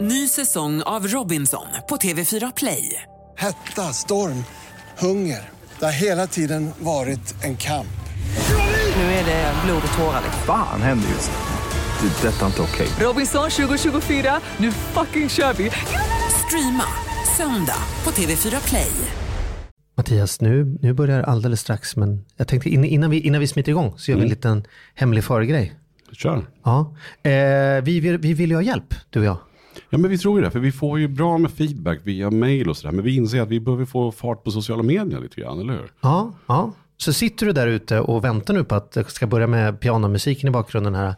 Ny säsong av Robinson på TV4 Play. Hetta, storm, hunger. Det har hela tiden varit en kamp. Nu är det blod och tårar. Fan händer just nu. Det. är Detta är inte okej. Robinson 2024, nu fucking kör vi! Streama söndag på TV4 Play. Mattias, nu, nu börjar alldeles strax, men jag tänkte in- innan vi, innan vi smiter igång så gör vi en liten hemlig föregrej. Kör. Ja. Eh, vi, vill, vi vill ju ha hjälp, du och jag. Ja men vi tror ju det, för vi får ju bra med feedback via mail och sådär. Men vi inser att vi behöver få fart på sociala medier lite grann, eller hur? Ja, ja. Så sitter du där ute och väntar nu på att det ska börja med pianomusiken i bakgrunden här.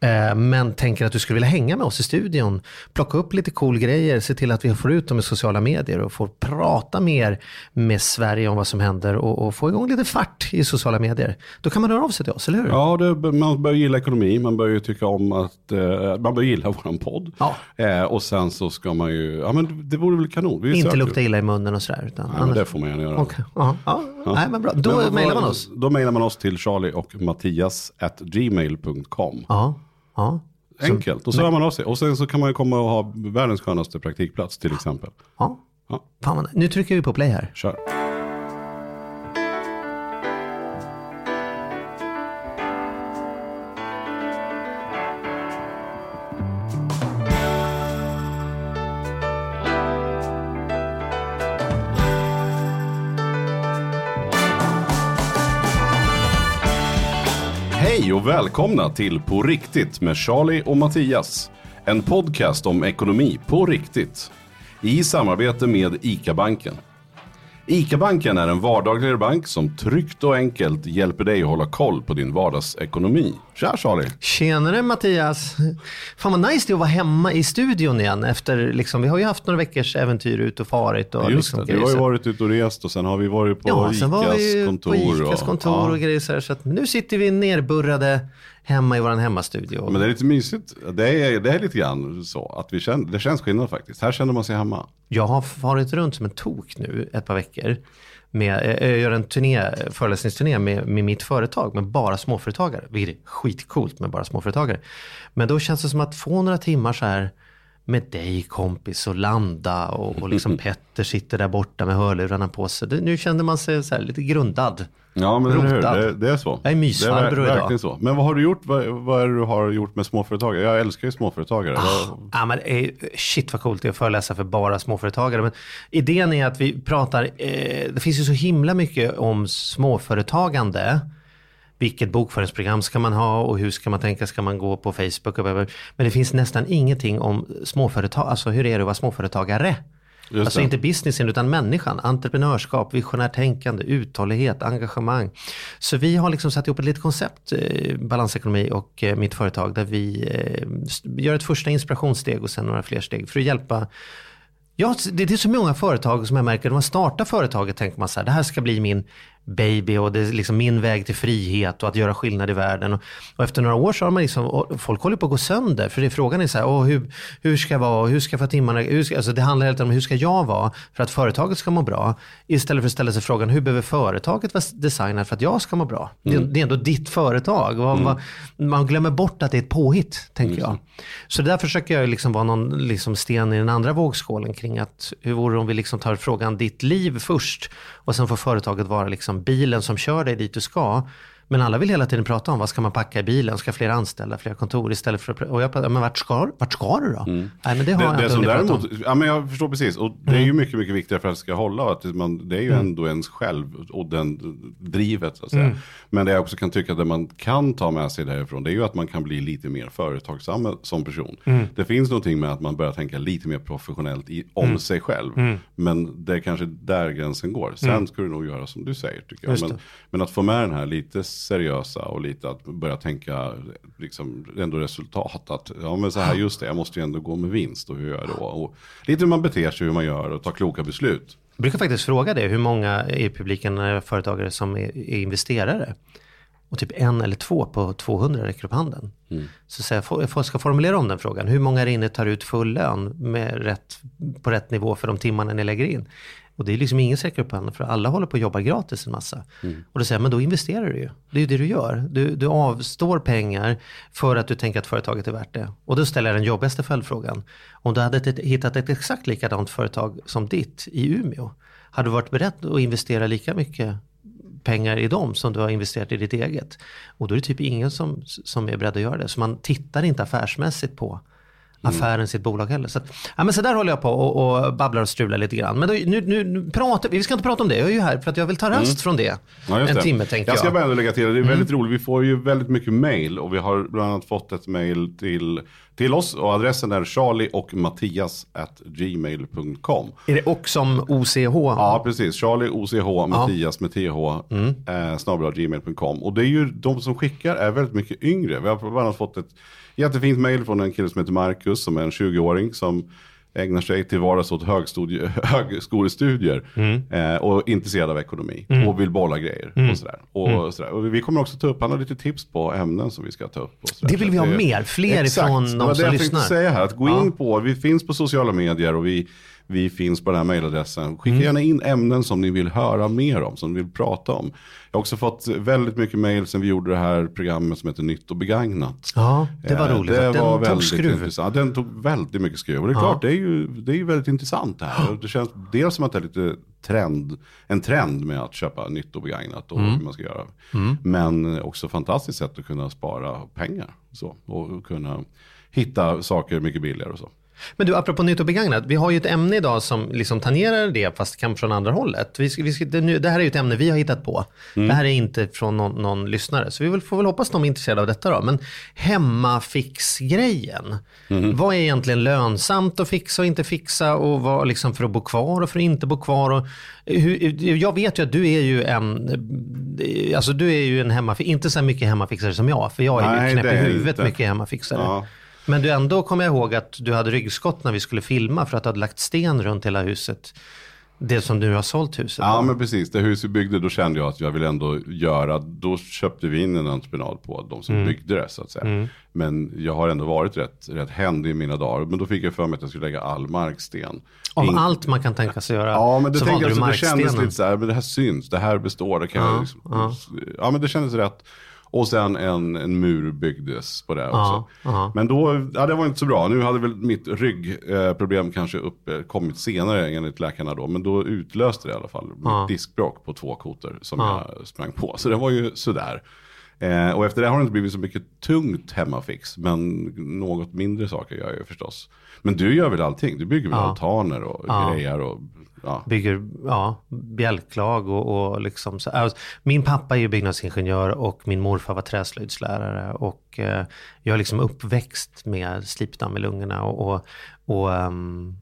Eh, men tänker att du skulle vilja hänga med oss i studion. Plocka upp lite cool grejer, se till att vi får ut dem i sociala medier och får prata mer med Sverige om vad som händer och, och få igång lite fart i sociala medier. Då kan man höra av sig till oss, eller hur? Ja, det, man bör gilla ekonomi, man bör ju tycka om att, eh, man bör gilla våran podd. Ja. Eh, och sen så ska man ju, ja men det vore väl kanon. Vi Inte lukta illa i munnen och sådär. Utan Nej, men det får man gärna göra. Okej, ja, ja. Nej, men bra. Då Men mejlar man oss. Då mejlar man oss till charlie och mattias at gmail.com. Ja, ja. Enkelt, och så hör man av sig. Och sen så kan man ju komma och ha världens skönaste praktikplats till exempel. ja. Ja. Fan, nu trycker vi på play här. Kör. Hej och välkomna till På riktigt med Charlie och Mattias. En podcast om ekonomi på riktigt. I samarbete med ICA-banken. ICA-banken är en vardagligare bank som tryggt och enkelt hjälper dig att hålla koll på din vardagsekonomi. Tja Charlie! Tjenare Mattias! Fan vad nice det är att vara hemma i studion igen efter, liksom, vi har ju haft några veckors äventyr ut och farit. Och Just liksom, det, du har ju grejer. varit ute och rest och sen har vi varit på Ja, ICAs sen var vi kontor. på Icas och- kontor ja. och grejer så här, så att nu sitter vi nerburrade hemma i vår hemmastudio. Men det är lite mysigt. Det är, det är lite grann så att vi känner, det känns skillnad faktiskt. Här känner man sig hemma. Jag har farit runt som en tok nu ett par veckor. Med, eh, jag gör en turné, föreläsningsturné med, med mitt företag med bara småföretagare. Vilket är skitcoolt med bara småföretagare. Men då känns det som att få några timmar så här med dig kompis och landa och, och liksom Petter sitter där borta med hörlurarna på sig. Det, nu kände man sig lite grundad. Ja men eller hur, det, det är så. Jag är mysfarbror idag. verkligen så. Men vad har du gjort, vad, vad är det du har gjort med småföretagare? Jag älskar ju småföretagare. Vad- Ja, men, eh, shit vad coolt det är att föreläsa för bara småföretagare. Men idén är att vi pratar, eh, det finns ju så himla mycket om småföretagande. Vilket bokföringsprogram ska man ha och hur ska man tänka, ska man gå på Facebook? Och. Men det finns nästan ingenting om småföretag, alltså hur är det att vara småföretagare? Just alltså det. inte businessen utan människan, entreprenörskap, visionärt tänkande, uthållighet, engagemang. Så vi har liksom satt ihop ett litet koncept, eh, Balansekonomi och eh, mitt företag, där vi eh, gör ett första inspirationssteg och sen några fler steg för att hjälpa Ja, det det är så många företag som jag märker, när man startar företaget tänker man så här, det här ska bli min baby och det är liksom min väg till frihet och att göra skillnad i världen. Och, och efter några år så har man liksom, folk håller på att gå sönder. För det är frågan är så här, hur, hur ska jag vara, hur ska timmarna, hur ska, alltså det handlar helt om hur ska jag vara för att företaget ska må bra. Istället för att ställa sig frågan, hur behöver företaget vara designat för att jag ska må bra? Det, det är ändå ditt företag. Vad- vad- man glömmer bort att det är ett påhitt, tänker jag. Så där försöker jag liksom vara någon liksom sten i den andra vågskålen kring att hur vore det om vi liksom tar frågan ditt liv först och sen får företaget vara liksom bilen som kör dig dit du ska. Men alla vill hela tiden prata om vad ska man packa i bilen, ska fler anställda, fler kontor istället för att... Och jag pratar, men vart ska, vart ska du då? Nej men det har jag Det, det inte som prata om. däremot, ja men jag förstår precis. Och det är ju mycket, mycket viktigare för att det ska hålla. Att man, det är ju ändå ens själv och den drivet så att säga. Men det jag också kan tycka att det man kan ta med sig därifrån. Det är ju att man kan bli lite mer företagsam som person. Det finns någonting med att man börjar tänka lite mer professionellt i, om sig själv. Men det är kanske där gränsen går. Sen ska du nog göra som du säger tycker jag. Men, men att få med den här lite seriösa och lite att börja tänka liksom ändå resultat. Att ja men så här just det, jag måste ju ändå gå med vinst och hur gör jag då? Och lite hur man beter sig, hur man gör och tar kloka beslut. Jag brukar faktiskt fråga det, hur många i publiken är företagare som är, är investerare? Och typ en eller två på 200 räcker upp handen. Så säger jag, får- jag ska formulera om den frågan. Hur många är inne tar ut full lön med rätt, på rätt nivå för de timmarna ni lägger in? Och det är liksom ingen säker upp handen för alla håller på att jobba gratis en massa. Och då säger jag, men då investerar du ju. Det är ju det du gör. Du, du avstår pengar för att du tänker att företaget är värt det. Och då ställer jag den jobbigaste följdfrågan. Om du hade ett, hittat ett exakt likadant företag som ditt i Umeå. Hade du varit beredd att investera lika mycket pengar i dem som du har investerat i ditt eget? Och då är det typ ingen som, som är beredd att göra det. Så man tittar inte affärsmässigt på affären, sitt bolag heller. Så, att, ja, men så där håller jag på och, och babblar och strular lite grann. Men då, nu, nu, nu pratar vi, vi ska inte prata om det, jag är ju här för att jag vill ta rast från det. Ja, en det. timme tänker jag. jag. ska bara ändå lägga till, det är väldigt roligt, vi får ju väldigt mycket mail och vi har bland annat fått ett mail till, till oss och adressen är charlie och mattias at gmail.com. Är det och som OCH? Ja, precis. Charlie, OCH, Mattias med TH, eh, snabel-a gmail.com. Och det är ju de som skickar är väldigt mycket yngre. Vi har bland annat fått ett jättefint mail från en kille som heter Marcus, som är en 20-åring som ägnar sig till vardags åt högskolestudier eh, och är intresserad av ekonomi och vill bolla grejer och sådär. Och, sådär. Och vi kommer också ta upp, han har lite tips på ämnen som vi ska ta upp. Det vill vi ha mer, fler Exakt, ifrån det de var det som jag lyssnar. tänkte säga här, att gå Ja. in på, vi finns på sociala medier och vi, vi finns på den här mejladressen. Skicka Mm. gärna in ämnen som ni vill höra mer om, som ni vill prata om. Jag har också fått väldigt mycket mejl sen vi gjorde det här programmet som heter Nytt och begagnat. Ja, det var Eh, roligt. Det Den var tog väldigt skruv. intressant. Den tog väldigt mycket skruv. Och det är klart, det är ju det är väldigt intressant det här. Det känns dels som att det är lite trend, en trend med att köpa nytt och begagnat och Mm. hur man ska göra. Men också fantastiskt sätt att kunna spara pengar så, och kunna hitta saker mycket billigare och så. Men du, apropå nytt och begagnat. Vi har ju ett ämne idag som liksom tangerar det, fast kanske från andra hållet. Vi vi det, det här är ju ett ämne vi har hittat på. Mm. Det här är inte från någon, någon lyssnare. Så vi vill, får väl hoppas de är intresserade av detta då. Men hemmafix-grejen. Mm. Vad är egentligen lönsamt att fixa och inte fixa? Och vad liksom för att bo kvar och för att inte bo kvar? Och hur, jag vet ju att du är ju en, alltså du är ju en hemmafixare, inte så mycket hemmafixare som jag. För jag är Nej, ju knäpp i huvudet mycket hemmafixare. Ja. Men du ändå kommer jag ihåg att du hade ryggskott när vi skulle filma för att du hade lagt sten runt hela huset. Det som du har sålt huset Ja men precis, det hus vi byggde då kände jag att jag vill ändå göra, då köpte vi in en entreprenad på de som Mm. byggde det så att säga. Men jag har ändå varit rätt, rätt händig i mina dagar. Men då fick jag för mig att jag skulle lägga all marksten. Av In- allt man kan tänka sig göra Ja men det, så tänkte valde jag, du så det kändes lite så här, men det här syns, det här består, det kan Ja, jag liksom, ja. ja. men det kändes rätt. Och sen en, en mur byggdes på det också. ja. Men då, ja det var inte så bra. Nu hade väl mitt ryggproblem eh, kanske upp, eh, kommit senare enligt läkarna då. Men då utlöste det i alla fall mitt diskbråck på två kotor som Ja. jag sprang på. Så det var ju sådär. Eh, och efter det har det inte blivit så mycket tungt hemmafix. Men något mindre saker gör jag ju förstås. Men du gör väl allting? Du bygger väl Ja. altaner och Ja. grejer och ja. Bygger ja, bjälklag och, och liksom så. Alltså, min pappa är ju byggnadsingenjör och min morfar var träslöjdslärare. Och eh, jag är liksom uppväxt med slipdamm i lungorna. Och, och, och um,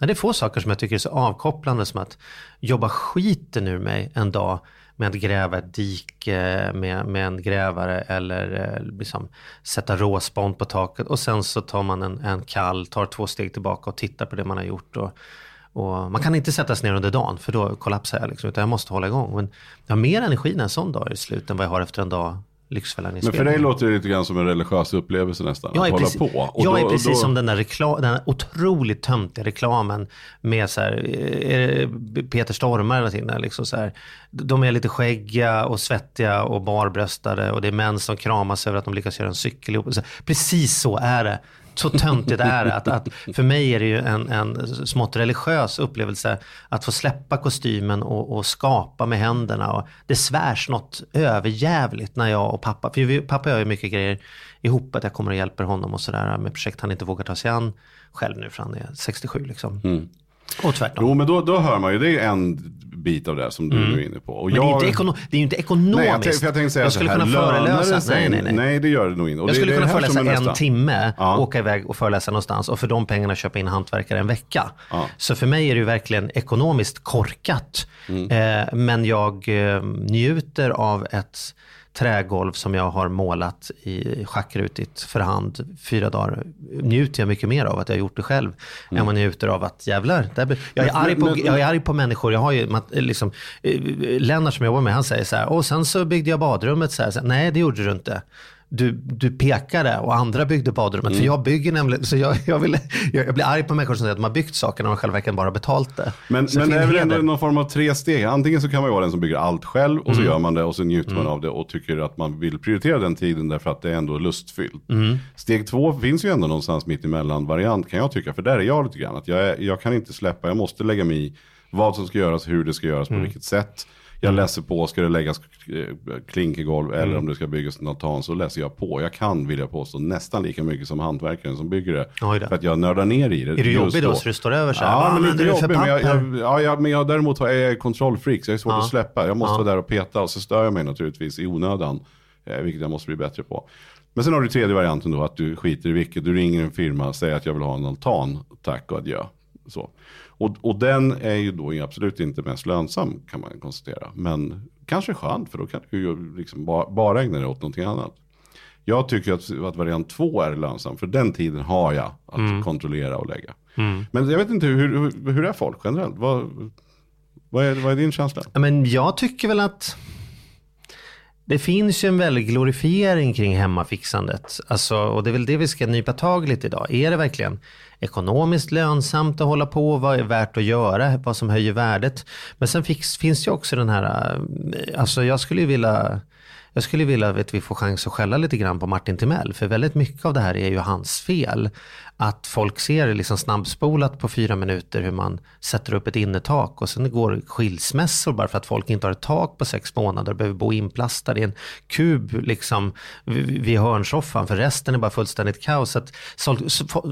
ja, det är få saker som jag tycker är så avkopplande som att jobba skiten ur mig en dag med att gräva ett dike med, med en grävare eller eh, liksom sätta råspån på taket och sen så tar man en, en kall, tar två steg tillbaka och tittar på det man har gjort. Och, och man kan inte sätta sig ner under dagen för då kollapsar jag. Liksom, utan jag måste hålla igång. Men jag har mer energi en sån dag i slut än vad jag har efter en dag Lyxfällan Men för dig låter det lite grann som en religiös upplevelse nästan. Jag att är, hålla precis, på. Och jag då- är precis då- som den där, reklam, den där otroligt töntiga reklamen med så här, är det Peter Stormare eller någonting, liksom så här, De är lite skäggiga och svettiga och barbröstade och det är män som kramas över att de lyckas göra en cykel ihop. Så, precis så är det. Så töntigt är det. Att, att för mig är det ju en, en smått religiös upplevelse att få släppa kostymen och, och skapa med händerna. Och det svärs något överjävligt när jag och pappa, för vi, pappa gör ju mycket grejer ihop, att jag kommer och hjälper honom och sådär med projekt han inte vågar ta sig an själv nu för han är 67 liksom. Och tvärtom. Jo men då, då hör man ju, det är en bit av det som du nu är inne på. Och Mm. Men det, är jag- inte ekono- det är ju inte ekonomiskt. Nej, jag, tänkte, jag tänkte säga jag skulle här, kunna föreläsa. Nej, nej, nej. Nej, det gör det nog inte. Och Jag det- skulle det kunna här föreläsa en nästa. timme, Ja. åka iväg och föreläsa någonstans och för de pengarna köpa in hantverkare en vecka. Ja. Så för mig är det ju verkligen ekonomiskt korkat. Mm. Eh, men jag eh, njuter av ett trägolv som jag har målat i schackrutigt för hand fyra dagar. Njuter jag mycket mer av att jag har gjort det själv än vad jag njuter av att jävlar. Där, blir- jag, är Mm. Men- arg på, men- jag är arg på människor. Jag har ju liksom, eh, Lennart som jag jobbar med, han säger så här, och sen så byggde jag badrummet så här. Så här, Nej, det gjorde du inte. Du, du pekade och andra byggde badrummet. Mm. För jag bygger nämligen, så jag, jag, vill, jag, jag blir arg på människor som säger att de har byggt saker när de själva verkligen bara betalt det. Men, Så men det är väl ändå någon form av tre steg. Antingen så kan man vara den som bygger allt själv och så gör man det och så njuter man av det och tycker att man vill prioritera den tiden därför att det är ändå lustfyllt. Steg två finns ju ändå någonstans mitt emellan variant kan jag tycka. För där är jag lite grann. Att jag, är, jag kan inte släppa, jag måste lägga mig i vad som ska göras, hur det ska göras, på vilket sätt. Jag läser på, ska det läggas eh, klinkergolv eller om det ska byggas en altan så läser jag på. Jag kan, vill jag påstå, nästan lika mycket som hantverkaren som bygger det. För att jag nördar ner i det. Är du jobbig då så du står över så här? Ja, "Vad men lite jobbig. Men jag, papper?" jag, ja, jag, men jag däremot har jag är kontrollfreak så jag är svårt Ja. att släppa. Jag måste Ja. vara där och peta och så stör jag mig naturligtvis i onödan. Eh, vilket jag måste bli bättre på. Men sen har du tredje varianten då att du skiter i vilket. Du ringer en firma, säger att jag vill ha en altan, tack och adjö. Så. Och, och den är ju då absolut inte mest lönsam kan man konstatera. Men kanske skönt för då kan du ju liksom bara, bara ägna dig åt någonting annat. Jag tycker att, att variant två är lönsam. För den tiden har jag att kontrollera och lägga. Men jag vet inte, hur, hur, hur är folk generellt? Vad, vad, är, vad är din känsla? Men jag tycker väl att det finns ju en väldig glorifiering kring hemmafixandet. Alltså, och det är väl det vi ska nypa tag lite idag. Är det verkligen ekonomiskt lönsamt att hålla på? Vad är värt att göra? Vad som höjer värdet? Men sen fix, finns ju också den här, eh, alltså jag skulle ju vilja jag skulle vilja att vi får chans att skälla lite grann på Martin Timell, för väldigt mycket av det här är ju hans fel. Att folk ser liksom snabbspolat på fyra minuter hur man sätter upp ett innertak och sen går skilsmässor bara för att folk inte har ett tak på sex månader och behöver bo inplastade i en kub liksom vid hörnsoffan för resten är bara fullständigt kaos. Att, så,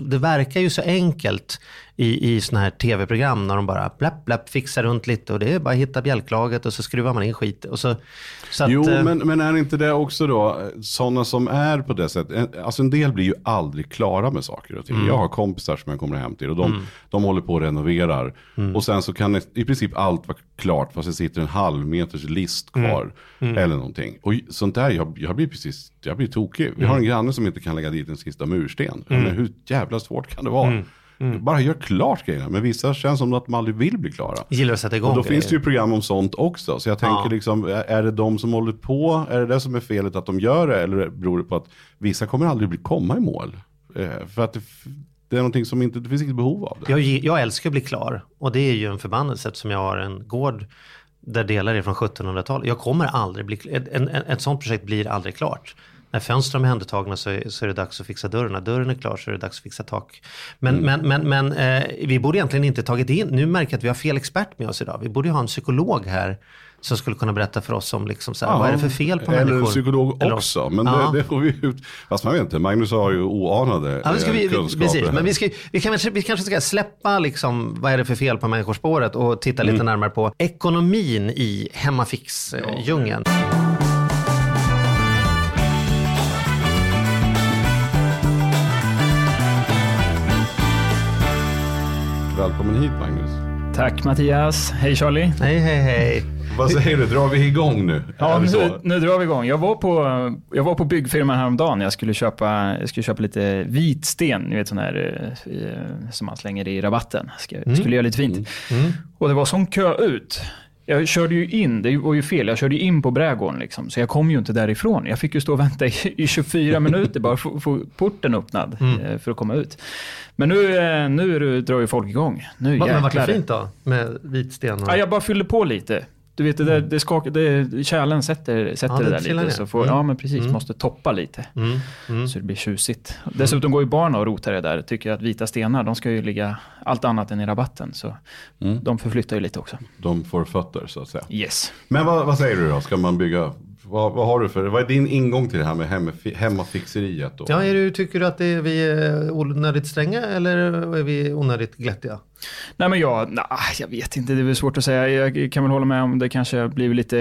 det verkar ju så enkelt i, i sådana här tv-program när de bara blapp, blapp, fixar runt lite och det är bara att hitta bjälklaget och så skruvar man in skit. Och så, så att, Jo, eh, men, men är inte det också då, sådana som är på det sättet, alltså en del blir ju aldrig klara med saker och ting. Mm. Jag har kompisar som jag kommer hem till och de, de håller på och renoverar. Mm. Och sen så kan i princip allt vara klart fast det sitter en halv meters list kvar. Mm. Eller någonting. Och sånt där, jag, jag blir precis, jag blir tokig. Vi Mm. har en granne som inte kan lägga dit en sista mursten. Men hur jävla svårt kan det vara? Bara gör klart grejerna. Men vissa känns som att de aldrig vill bli klara. gillar att sätta igång Och då grejer. finns det ju program om sånt också. Så jag tänker Ja. liksom, är- är det de som håller på, är det det som är felet att de gör det? Eller beror det på att vissa kommer aldrig bli komma i mål? Eh, för att det, är någonting som inte, det finns inget behov av det. Jag, jag älskar att bli klar och det är ju en förbannelse eftersom jag har en gård där delar är från 1700-talet. Jag kommer aldrig bli, ett, en, en, ett sånt projekt blir aldrig klart. När fönstren är omhändertagna så är, så är det dags att fixa dörren. När dörren är klar så är det dags att fixa tak. Men, men, men, men eh, vi borde egentligen inte tagit in, nu märker jag att vi har fel expert med oss idag. Vi borde ju ha en psykolog här som skulle kunna berätta för oss om liksom så här, vad är det för fel på Eller människor. en psykolog Eller- också. Men Ja. det, det får vi ut. Fast man vet inte, Magnus har ju oanade Ja, men ska eh, vi, vi, kunskaper. precis, men vi, ska, vi, kan, vi kanske ska släppa liksom, vad är det för fel på människospåret och titta lite Mm. närmare på ekonomin i hemmafix-djungeln. Välkommen hit Magnus. Tack Mattias. Hej Charlie. Hej, hej, hej. Vad säger du, drar vi igång nu? Ja, nu, så? nu drar vi igång. Jag var på, jag var på byggfirman häromdagen. Jag skulle köpa, jag skulle köpa lite vitsten, ni vet sån här eh, som man slänger i rabatten. Ska, Skulle göra lite fint. Och det var sån kö ut. Jag körde ju in, det var ju fel, jag körde ju in på brädgården liksom, så jag kom ju inte därifrån. Jag fick ju stå och vänta i, i 24 minuter bara för att få porten öppnad eh, för att komma ut. Men nu, eh, nu drar ju folk igång. Nu Men vart det fint då? Med vitsten och... Ja, jag bara fyllde på lite. Du vet, det, där, det, skakar, det kärlen sätter, sätter Ja, det där lite. ner. Så får, Mm. Ja, men precis. Mm. Måste toppa lite. Mm, mm. Så det blir tjusigt. Dessutom går ju barn och rotar det där. Tycker att vita stenar, de ska ju ligga allt annat än i rabatten. Så Mm. de förflyttar ju lite också. De får fötter så att säga. Yes. Men vad, vad säger du då? Ska man bygga? Vad, vad har du för, vad är din ingång till det här med hemmafi- hemmafixeriet då? Ja, är du, tycker du att det är, vi är onödigt stränga eller är vi onödigt glättiga? Nej men jag, nej, jag vet inte, det är väl svårt att säga. Jag kan väl hålla med om det kanske blir lite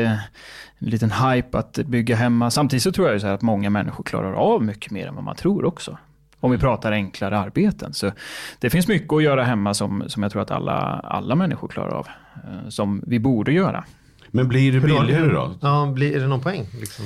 en liten hype att bygga hemma. Samtidigt så tror jag så här att många människor klarar av mycket mer än vad man tror också. Om vi pratar enklare arbeten. Så det finns mycket att göra hemma som, som jag tror att alla, alla människor klarar av. eh, Som vi borde göra. Men blir det billigare då? Ja, blir, är det någon poäng? Liksom?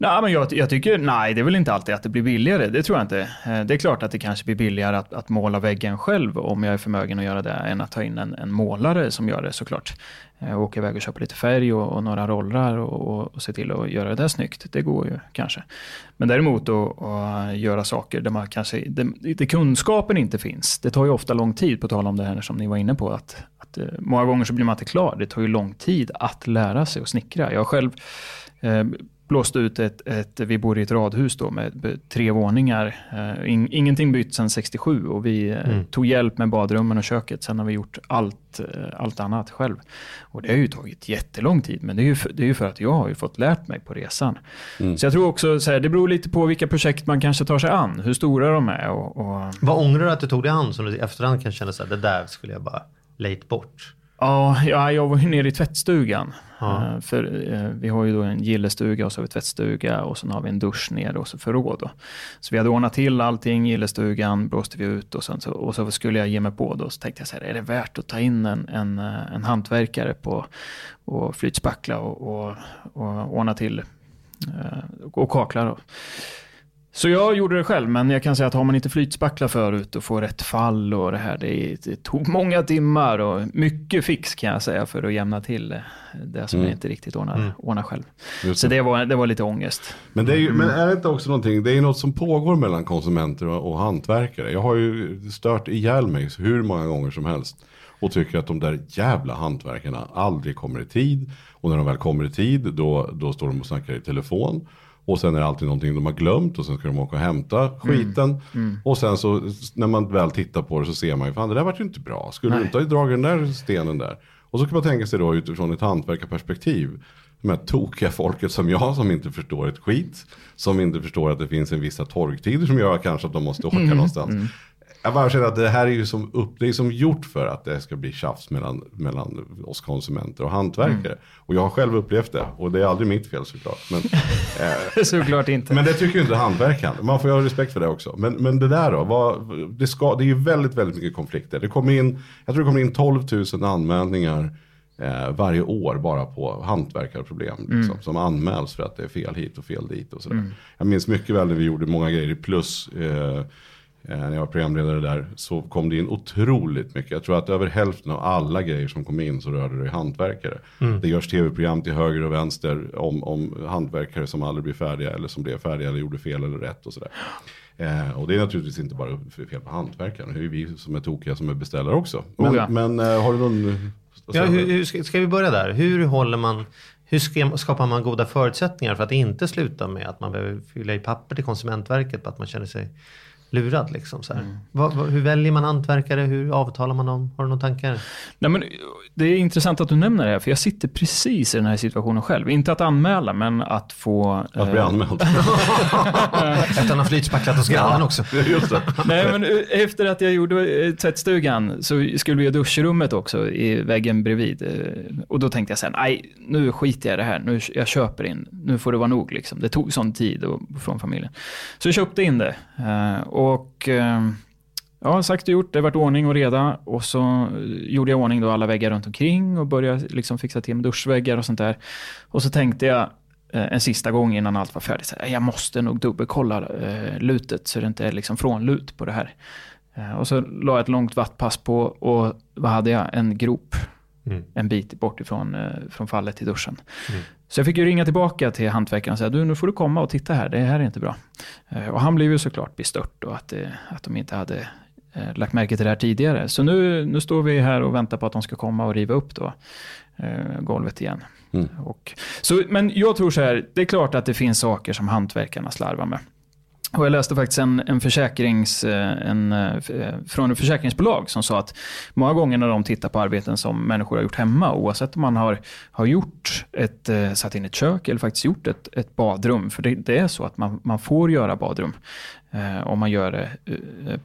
Nej, men jag, jag, tycker, nej, det är väl inte alltid att det blir billigare. Det tror jag inte. Eh, det är klart att det kanske blir billigare att, att måla väggen själv om jag är förmögen att göra det än att ta in en, en målare som gör det såklart. Eh, åka iväg och köpa lite färg och, och några rollrar och, och, och, se till att göra det där snyggt. Det går ju kanske. Men däremot att, göra saker där man kanske, det, det kunskapen inte finns. Det tar ju ofta lång tid, på tal om det här som ni var inne på. Att, att eh, många gånger så blir man inte klar. Det tar ju lång tid att lära sig att snickra. Jag själv eh, blåste ut ett, ett, vi bor i ett radhus då med tre våningar. Uh, in, ingenting bytt sedan 67 och vi uh, mm. tog hjälp med badrummen och köket. Sen har vi gjort allt, uh, allt annat själv. Och det har ju tagit jättelång tid, men det är ju för, det är ju för att jag har ju fått lärt mig på resan. Mm. Så jag tror också, så här, det beror lite på vilka projekt man kanske tar sig an, hur stora de är. Och, och... Vad ångrar du att du tog dig an som du i efterhand kan känna så här, det där skulle jag bara lejt bort? Ja, jag var ju nere i tvättstugan. Ja. Eh, för eh, vi har ju då en gillestuga och så har vi tvättstuga och sen har vi en dusch nere och så förråd. Då. Så vi hade ordnat till allting, gillestugan blåste vi ut och, sen så, och så skulle jag ge mig på då. Så tänkte jag så här, är det värt att ta in en, en, eh, en hantverkare på och flytspackla och, och, och ordna till eh, och kakla. Då. Så jag gjorde det själv, men jag kan säga att har man inte flytspackla förut och får rätt fall och det här, det, det, tog många timmar och mycket fix kan jag säga för att jämna till det som mm. jag inte riktigt ordnar, mm. ordnar själv. Just så det var, det var lite ångest. Men, det är ju, men är det inte också någonting, det är något som pågår mellan konsumenter och, och hantverkare. Jag har ju stört ihjäl mig hur många gånger som helst och tycker att de där jävla hantverkarna aldrig kommer i tid. Och när de väl kommer i tid då, då står de och snackar i telefon. Och sen är det alltid någonting de har glömt och sen ska de åka och hämta mm. skiten. Mm. Mm. Och sen så när man väl tittar på det så ser man ju, fan det där vart ju inte bra. Skulle Nej. du inte ha dragit den där stenen där? Och så kan man tänka sig då utifrån ett hantverkarperspektiv. De här tokiga folket som jag som inte förstår ett skit. Som inte förstår att det finns en vissa torktider som gör kanske att de måste åka mm. någonstans. Jag bara känner att det här är ju som, upp, det är som gjort för att det ska bli tjafs mellan, mellan oss konsumenter och hantverkare. Mm. Och jag har själv upplevt det och det är aldrig mitt fel såklart. Men, eh, såklart inte. Men det tycker inte hantverkaren. Man får ju ha respekt för det också. Men, men det där då, vad, det, ska, det är ju väldigt, väldigt mycket konflikter. Det kommer in, jag tror det kommer in 12 000 anmälningar eh, varje år bara på hantverkarproblem. Liksom, mm. Som anmäls för att det är fel hit och fel dit och sådär. Mm. Jag minns mycket väl när vi gjorde många grejer i plus. Eh, när jag var programledare där så kom det in otroligt mycket. Jag tror att över hälften av alla grejer som kom in så rörde det hantverkare. Mm. Det görs tv-program till höger och vänster om, om hantverkare som aldrig blir färdiga eller som blev färdiga eller gjorde fel eller rätt och sådär. Eh, och det är naturligtvis inte bara fel på hantverkaren, det är ju vi som är tokiga som är beställare också. Men, oh ja. men eh, har du någon... Ja, hur, hur ska, ska, vi börja där? Hur håller man hur skapar man goda förutsättningar för att inte sluta med att man behöver fylla i papper till Konsumentverket på att man känner sig lurad. Liksom, så mm. vad, vad, hur väljer man hantverkare? Hur avtalar man dem? Har du några tankar? Nej, men det är intressant att du nämner det här, för jag sitter precis i den här situationen själv. Inte att anmäla, men att få... Att bli eh... anmäld. efter att han har flytspacklat hos grannen också. Just det. Nej, men eh, efter att jag gjorde eh, tvättstugan så skulle vi göra duschrummet också i väggen bredvid. Eh, och då tänkte jag sen, nej, nu skiter jag i det här. Nu, jag köper in. Nu får det vara nog. Liksom. Det tog sån tid och, från familjen. Så jag köpte in det. Och eh, ja, sagt och gjort, det vart ordning och reda. Och så gjorde jag ordning då alla väggar runt omkring och började liksom fixa till med duschväggar och sånt där. Och så tänkte jag eh, en sista gång innan allt var färdigt, så här, jag måste nog dubbelkolla eh, lutet så det inte är liksom frånlut på det här. och så la jag ett långt vattpass på och vad hade jag? En grop Mm. En bit bort ifrån från fallet till duschen. Mm. Så jag fick ju ringa tillbaka till hantverkaren och säga, du nu får du komma och titta här, det här är inte bra. Eh, och han blev ju såklart bestört och att, eh, att de inte hade eh, lagt märke till det här tidigare. Så nu, nu står vi här och väntar på att de ska komma och riva upp då, golvet igen. Mm. Och, så, men jag tror så här, det är klart att det finns saker som hantverkarna slarvar med. Och jag läste faktiskt en, en försäkrings, eh, en, eh, eh, från ett försäkringsbolag som sa att många gånger när de tittar på arbeten som människor har gjort hemma, oavsett om man har, har gjort ett, satt in ett kök eller faktiskt gjort ett, ett badrum, för det, det är så att man, man får göra badrum eh, om man gör det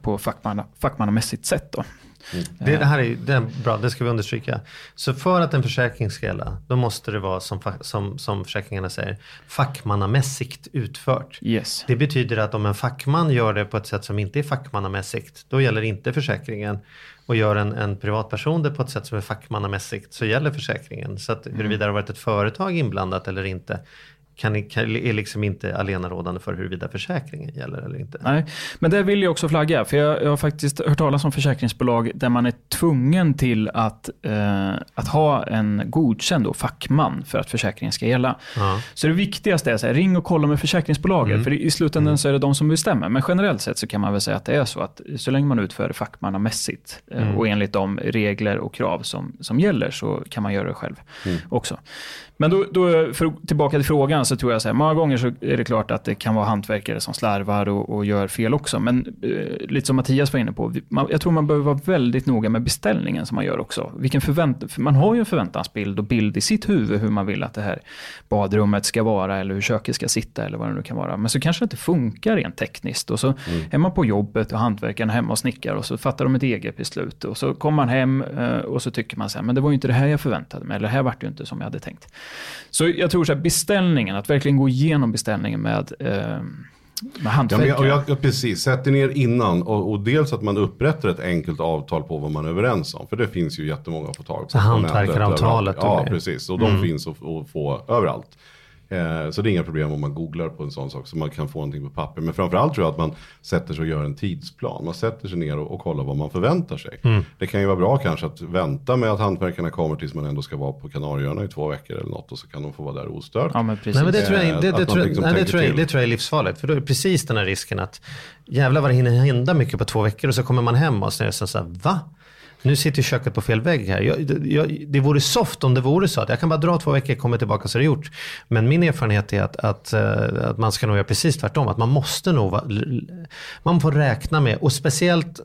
på fackmanna, fackmannamässigt sätt. Då. Mm. Det, det, här är, det är bra, det ska vi understryka. Så för att en försäkring ska gälla, då måste det vara som, som, som försäkringarna säger, fackmannamässigt utfört. Yes. Det betyder att om en fackman gör det på ett sätt som inte är fackmannamässigt, då gäller inte försäkringen. Och gör en, en privatperson det på ett sätt som är fackmannamässigt, så gäller försäkringen. Så att huruvida det har varit ett företag inblandat eller inte, kan, kan, är liksom inte allenarådande för huruvida försäkringen gäller eller inte. Nej, men där vill jag också flagga, för jag, jag har faktiskt hört talas om försäkringsbolag där man är tvungen till att, eh, att ha en godkänd då, fackman för att försäkringen ska gälla. Ja. Så det viktigaste är så här, ring och kolla med försäkringsbolaget, Mm. för i slutändan så är det de som bestämmer. Men generellt sett så kan man väl säga att det är så att så länge man utför det fackmannamässigt eh, Mm. och enligt de regler och krav som, som gäller så kan man göra det själv Mm. också. Men då, då för, tillbaka till frågan så tror jag så här, många gånger så är det klart att det kan vara hantverkare som slarvar och, och gör fel också. Men eh, lite som Mattias var inne på, man, jag tror man behöver vara väldigt noga med beställningen som man gör också. Vilken förvänt, för man har ju en förväntansbild och bild i sitt huvud hur man vill att det här badrummet ska vara eller hur köket ska sitta eller vad det nu kan vara. Men så kanske det inte funkar rent tekniskt och så är man på jobbet och hantverkarna hemma och snickar och så fattar de ett eget beslut och så kommer man hem eh, och så tycker man så här, men det var ju inte det här jag förväntade mig eller det här vart ju inte som jag hade tänkt. Så jag tror så här, beställningen, att verkligen gå igenom beställningen med, eh, med Ja, men jag, jag, ja, precis, sätt er ner innan och, och dels att man upprättar ett enkelt avtal på vad man är överens om. För det finns ju jättemånga att få tag på. Så hantverkaravtalet Ja, precis. Och de finns att, att få överallt. Eh, så det är inga problem om man googlar på en sån sak så man kan få någonting på papper. Men framförallt tror jag att man sätter sig och gör en tidsplan. Man sätter sig ner och, och kollar vad man förväntar sig. Det kan ju vara bra kanske att vänta med att hantverkarna kommer tills man ändå ska vara på Kanarieöarna i två veckor eller något och så kan de få vara där ostört. Ja, men precis. Nej, men det, tror jag, Eh, det, det, tror, jag- liksom nej, det, tror jag, det tror jag är livsfarligt. För då är det precis den här risken att jävlar vad det hinner hända mycket på två veckor och så kommer man hem och så är det så så här, va? Nu sitter köket på fel vägg här. Jag, jag, det vore soft om det vore så att jag kan bara dra två veckor, kommer tillbaka så är det gjort. Men min erfarenhet är att, att, eh, att man ska nog göra precis tvärtom. Att man måste nog, man får räkna med, och speciellt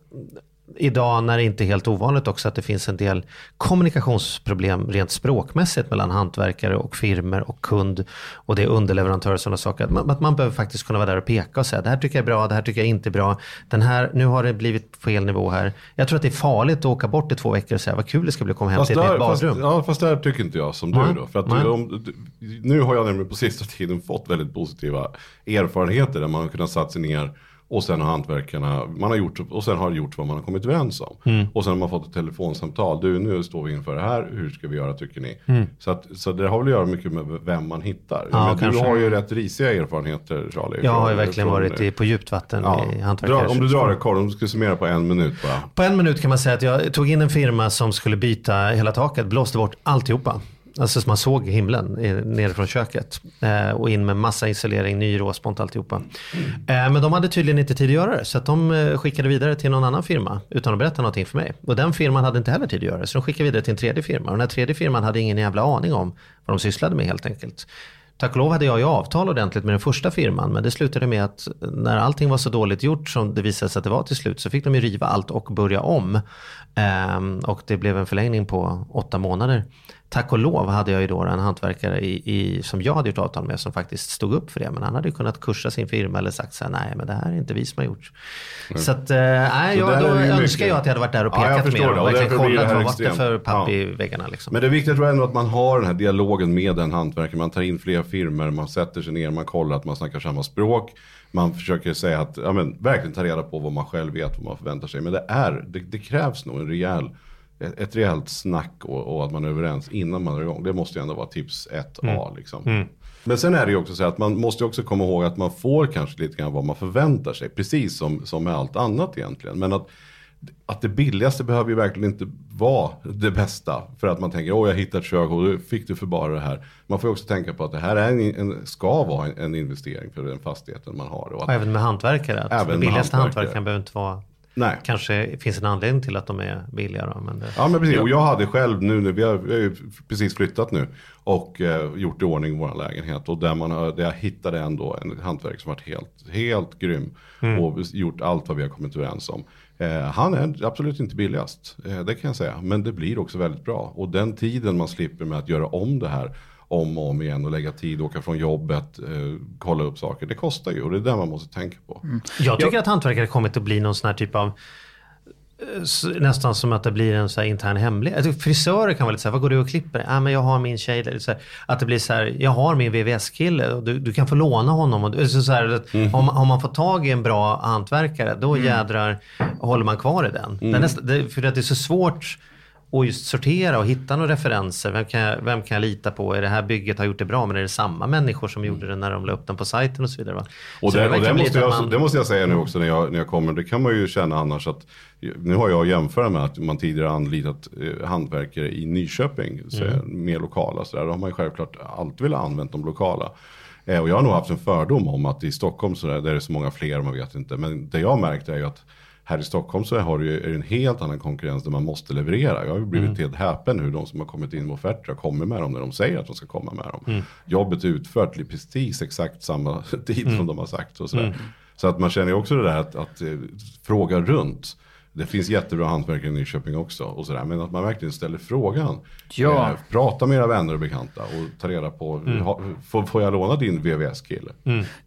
idag när det inte är helt ovanligt också att det finns en del kommunikationsproblem rent språkmässigt mellan hantverkare och firmer och kund och det är underleverantörer och sådana saker. Att man, att man behöver faktiskt kunna vara där och peka och säga det här tycker jag är bra, det här tycker jag inte är bra. Den här, nu har det blivit fel nivå här. Jag tror att det är farligt att åka bort i två veckor och säga vad kul det ska bli att komma hem Fast till ett nytt fast, badrum. ja, fast där tycker inte jag som Nej. du då. För att Nej. du, om, du, nu har jag nämligen på sista tiden fått väldigt positiva erfarenheter där man har kunnat satt sig ner och sen har hantverkarna, man har gjort, och sen har gjort vad man har kommit överens om. Mm. Och sen har man fått ett telefonsamtal, du nu står vi inför det här, hur ska vi göra tycker ni? Så, att, så det har väl att göra mycket med vem man hittar. Ja, Men du har ju rätt risiga erfarenheter Charlie. Jag har ju verkligen från- varit i, på djupt vatten Ja, i hantverkare. om du drar det kort, om du ska summera på en minut bara. På en minut kan man säga att jag tog in en firma som skulle byta hela taket, blåste bort alltihopa. Alltså man såg himlen nere från köket. Eh, och in med massa isolering, ny råspont, alltihopa. Eh, men de hade tydligen inte tid att göra det. Så att de eh, skickade vidare till någon annan firma utan att berätta någonting för mig. Och den firman hade inte heller tid att göra det. Så de skickade vidare till en tredje firma. Och den här tredje firman hade ingen jävla aning om vad de sysslade med helt enkelt. Tack och lov hade jag ju avtal ordentligt med den första firman. Men det slutade med att när allting var så dåligt gjort som det visade sig att det var till slut så fick de ju riva allt och börja om. Ehm, och det blev en förlängning på åtta månader. Tack och lov hade jag ju då en hantverkare i, i, som jag hade gjort avtal med som faktiskt stod upp för det. Men han hade ju kunnat kursa sin firma eller sagt så här, nej men det här är inte vi som har gjort. Så att, eh, nej, Så jag, då önskar mycket. jag att jag hade varit där och Ja, jag pekat förstår mer det. och Och verkligen kollat vad var det extremt. för papp Ja. i väggarna. Liksom. Men det viktiga tror jag ändå att man har den här dialogen med en hantverkare. Man tar in fler firmor, man sätter sig ner, man kollar att man snackar samma språk. Man försöker säga att, ja men verkligen ta reda på vad man själv vet, vad man förväntar sig. Men det är, det, det krävs nog en rejäl, ett, ett rejält snack och, och att man är överens innan man är igång. Det måste ju ändå vara tips 1A liksom. Men sen är det ju också så att man måste också komma ihåg att man får kanske lite grann vad man förväntar sig. Precis som, som med allt annat egentligen. Men att, att det billigaste behöver ju verkligen inte vara det bästa. För att man tänker, åh jag hittade ett kök och då fick du för bara det här. Man får också tänka på att det här är en, en, ska vara en, en investering för den fastigheten man har. Och Och att, även med hantverkare. Att Även den billigaste hantverkare. hantverkaren behöver inte vara nej. Kanske finns en anledning till att de är billiga då, men det... Ja men precis, och jag hade själv nu, nu vi, har, vi har ju precis flyttat nu och eh, gjort i ordning vår lägenhet och där, man har, där jag hittade ändå en hantverk som varit helt, helt grym och gjort allt vad vi har kommit överens om. Eh, han är absolut inte billigast, eh, det kan jag säga, men det blir också väldigt bra. Och den tiden man slipper med att göra om det här om och om igen och lägga tid, åka från jobbet, eh, kolla upp saker, det kostar ju och det är det man måste tänka på. Jag tycker att hantverkare kommit att bli någon sån här typ av eh, Nästan som att det blir en så här intern hemlighet. Jag Frisörer kan vara lite så här, vad går du och klipper? Ah, men jag har min tjej. Så här, att det blir så här, jag har min VVS-kille och du, du kan få låna honom. Och, så så här, att om, man- om man får tag i en bra hantverkare, då jädrar håller man kvar i den. Det är nästan, det, för att det är så svårt och just sortera och hitta några referenser. Vem kan, jag, vem kan jag lita på? Är det här bygget har gjort det bra men är det samma människor som gjorde det när de la upp den på sajten och så vidare? Va? Och, det, och det, måste jag, man- det måste jag säga nu också när jag, när jag kommer. Det kan man ju känna annars att nu har jag att jämföra med att man tidigare anlitat eh, hantverkare i Nyköping. Så Mm. mer lokala så där. Då har man ju självklart alltid velat använda de lokala. Eh, och jag har nog haft en fördom om att i Stockholm så där, där är det så många fler, man vet inte. Men det jag märkt är ju att här i Stockholm så har du är det en helt annan konkurrens där man måste leverera. Jag har blivit helt häpen hur de som har kommit in med offerter har kommit med dem när de säger att de ska komma med dem. Jobbet är utfört i precis exakt samma tid som de har sagt. Och sådär. Så att man känner också det där att, att eh, fråga runt. Det finns jättebra hantverkare i Nyköping också. Och sådär. Men att man verkligen ställer frågan. Ja. Eh, prata med era vänner och bekanta och ta reda på, ha, får, får jag låna din VVS-kille?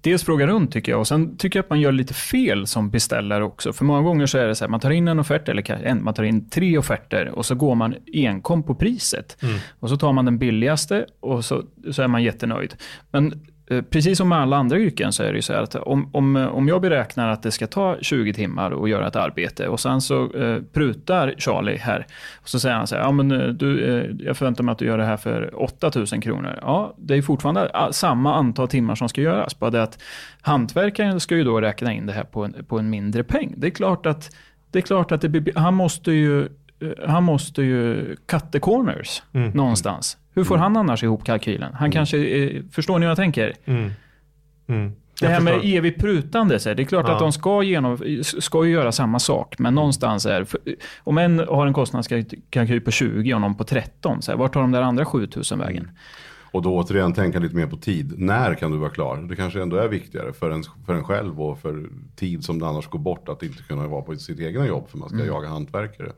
Dels fråga runt tycker jag och sen tycker jag att man gör lite fel som beställare också. För många gånger så är det så här, man tar in en offert eller en, man tar in tre offerter och så går man enkom på priset. Och så tar man den billigaste och så, så är man jättenöjd. Men precis som med alla andra yrken så är det ju så här att om, om, om jag beräknar att det ska ta 20 timmar att göra ett arbete och sen så eh, prutar Charlie här och så säger han så här, ja men eh, du, eh, jag förväntar mig att du gör det här för 8000 kronor. Ja, det är fortfarande ah, samma antal timmar som ska göras, bara det att hantverkaren ska ju då räkna in det här på en, på en mindre peng. Det är klart att, det är klart att det han måste ju eh, han måste ju cut the corners någonstans. Hur får han annars ihop kalkylen? Han kanske, eh, förstår ni vad jag tänker? Mm. Det Jag här med evigt prutande, så det är klart Ja. att de ska, genom, ska göra samma sak, men någonstans är Om en har en kostnadskalkyl på 20 och någon på 13, så här, vart tar de där andra 7000 vägen? Och då återigen tänka lite mer på tid. När kan du vara klar? Det kanske ändå är viktigare för en, för en själv och för tid som det annars går bort att inte kunna vara på sitt egna jobb för man ska jaga hantverkare.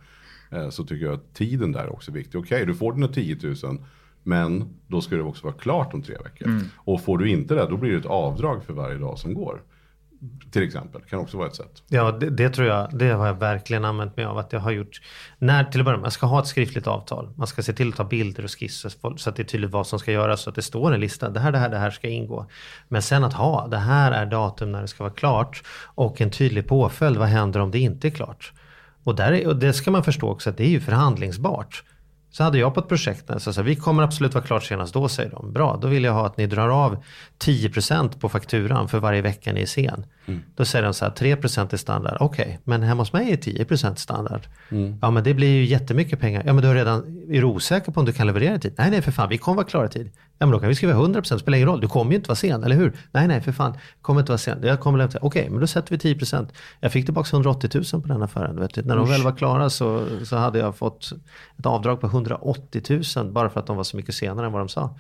Eh, så tycker jag att tiden där är också viktig. Okej, du får dina 10 000 men då ska det också vara klart om tre veckor. Och får du inte det, då blir det ett avdrag för varje dag som går. Till exempel, kan också vara ett sätt. Ja, det, det tror jag. Det har jag verkligen använt mig av. Att jag har gjort, när till att börja med, man ska ha ett skriftligt avtal. Man ska se till att ta bilder och skisser så att det är tydligt vad som ska göras. Så att det står en lista. Det här, det här, det här ska ingå. Men sen att ha, det här är datum när det ska vara klart. Och en tydlig påföljd, vad händer om det inte är klart? Och, där är, och det ska man förstå också att det är ju förhandlingsbart. Så hade jag på ett projekt så sa vi kommer absolut vara klart senast då, säger de. Bra, då vill jag ha att ni drar av 10% på fakturan för varje vecka ni är sen. Då säger de så här, 3% är standard. Okej, men hemma hos mig är 10% standard. Ja, men det blir ju jättemycket pengar. Ja, men du har redan, är du osäker på om du kan leverera i tid? Nej, nej, för fan, vi kommer vara klara i tid. Ja, men då kan vi skriva 100%, spelar ingen roll. Du kommer ju inte vara sen, eller hur? Nej, nej, för fan, kommer inte vara sen. Jag kommer lämna Okej, men då sätter vi 10%. Jag fick tillbaka 180 000 på den affären. Vet du. När de väl var klara så, så hade jag fått ett avdrag på 180 000 bara för att de var så mycket senare än vad de sa.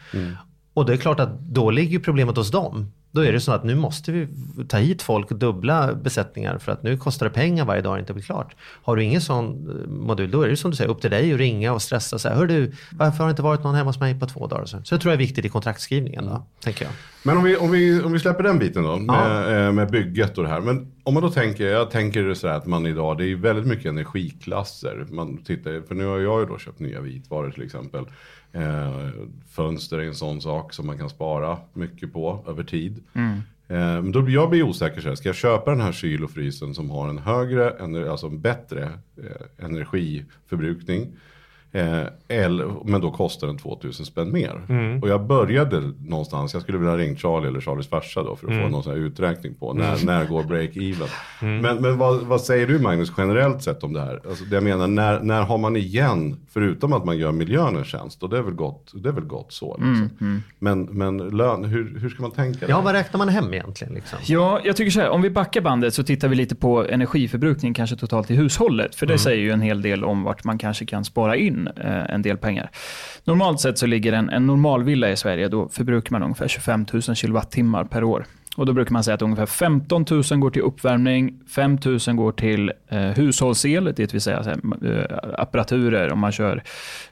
Och det är klart att då ligger ju problemet hos dem. Då är det så att nu måste vi ta hit folk, dubbla besättningar för att nu kostar det pengar varje dag det inte blir klart. Har du ingen sån eh, modul, då är det som du säger upp till dig att ringa och stressa och säga, hör du, varför har det inte varit någon hemma hos mig på två dagar? Så så det tror jag är viktigt i kontraktskrivningen då, tänker jag. Men om vi, om, vi, om vi släpper den biten då, med, eh, med bygget och det här. Men om man då tänker, jag tänker så här att man idag, det är väldigt mycket energiklasser. Man tittar, för nu har jag ju då köpt nya vitvaror till exempel. Eh, fönster är en sån sak som man kan spara mycket på över tid. Eh, men då blir jag blir osäker så här, ska jag köpa den här kyl och frysen som har en högre, alltså en bättre eh, energiförbrukning. Eh, eller, men då kostar den 2000 spänn mer. Och jag började någonstans, jag skulle vilja ringa Charlie eller Charlies farsa då för att få någon sån här uträkning på när, när går break-even. Men, men vad, vad säger du Magnus generellt sett om det här? Alltså det jag menar, när, när har man igen, förutom att man gör miljön en tjänst, och det är väl gott, det är väl gott så. Liksom. Men, men lön, hur, hur ska man tänka? Ja, där? vad räknar man hem egentligen? Liksom? Ja, jag tycker så här, om vi backar bandet så tittar vi lite på energiförbrukning kanske totalt i hushållet. För det säger ju en hel del om vart man kanske kan spara in eh, en del pengar. Normalt sett så ligger en, en normalvilla i Sverige, då förbrukar man ungefär 25 000 kilowattimmar per år. Och då brukar man säga att ungefär 15 000 går till uppvärmning, 5 000 går till eh, hushållsel, det vill säga eh, apparaturer om man kör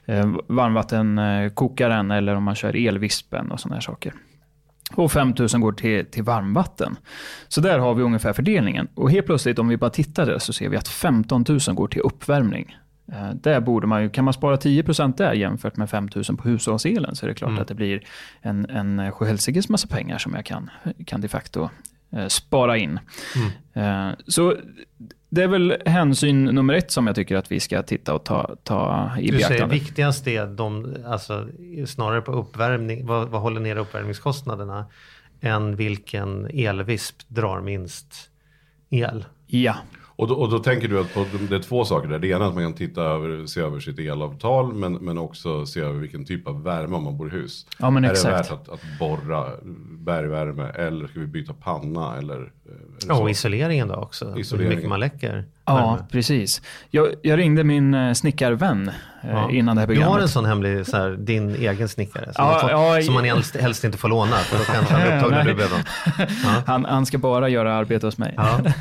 eh, varmvattenkokaren eller om man kör elvispen och sådana här saker. Och 5 000 går till, till varmvatten. Så där har vi ungefär fördelningen. Och helt plötsligt om vi bara tittar där så ser vi att 15 000 går till uppvärmning. Eh, där borde man ju, kan man spara 10% där jämfört med 5 000 på hushållselen så är det klart att det blir en, en sjuhelsikes massa pengar som jag kan, kan de facto eh, spara in. Eh, så det är väl hänsyn nummer ett som jag tycker att vi ska titta och ta, ta i Du säger beaktande. viktigast är de, alltså, snarare på uppvärmning, vad, vad håller ner uppvärmningskostnaderna än vilken elvisp drar minst el. Ja, Och då, och då tänker du att på, det är två saker där. Det ena är att man kan titta över, se över sitt elavtal, men, men också se över vilken typ av värme om man bor i hus. Ja, men är exakt. det värt att, att borra bergvärme eller ska vi byta panna eller? eh, Ja, och isoleringen då också. Hur Isoleringen. mycket man läcker. Ja precis. Jag, jag ringde min eh, snickarvän eh, Ja. innan det här Du programmet. har en sån hemlig, så här, din egen snickare. Som, Ja, man, får, ja, som man helst, helst inte får låna, för då kanske han blir upptagen du dem. Han, han ska bara göra arbete hos mig. Ja.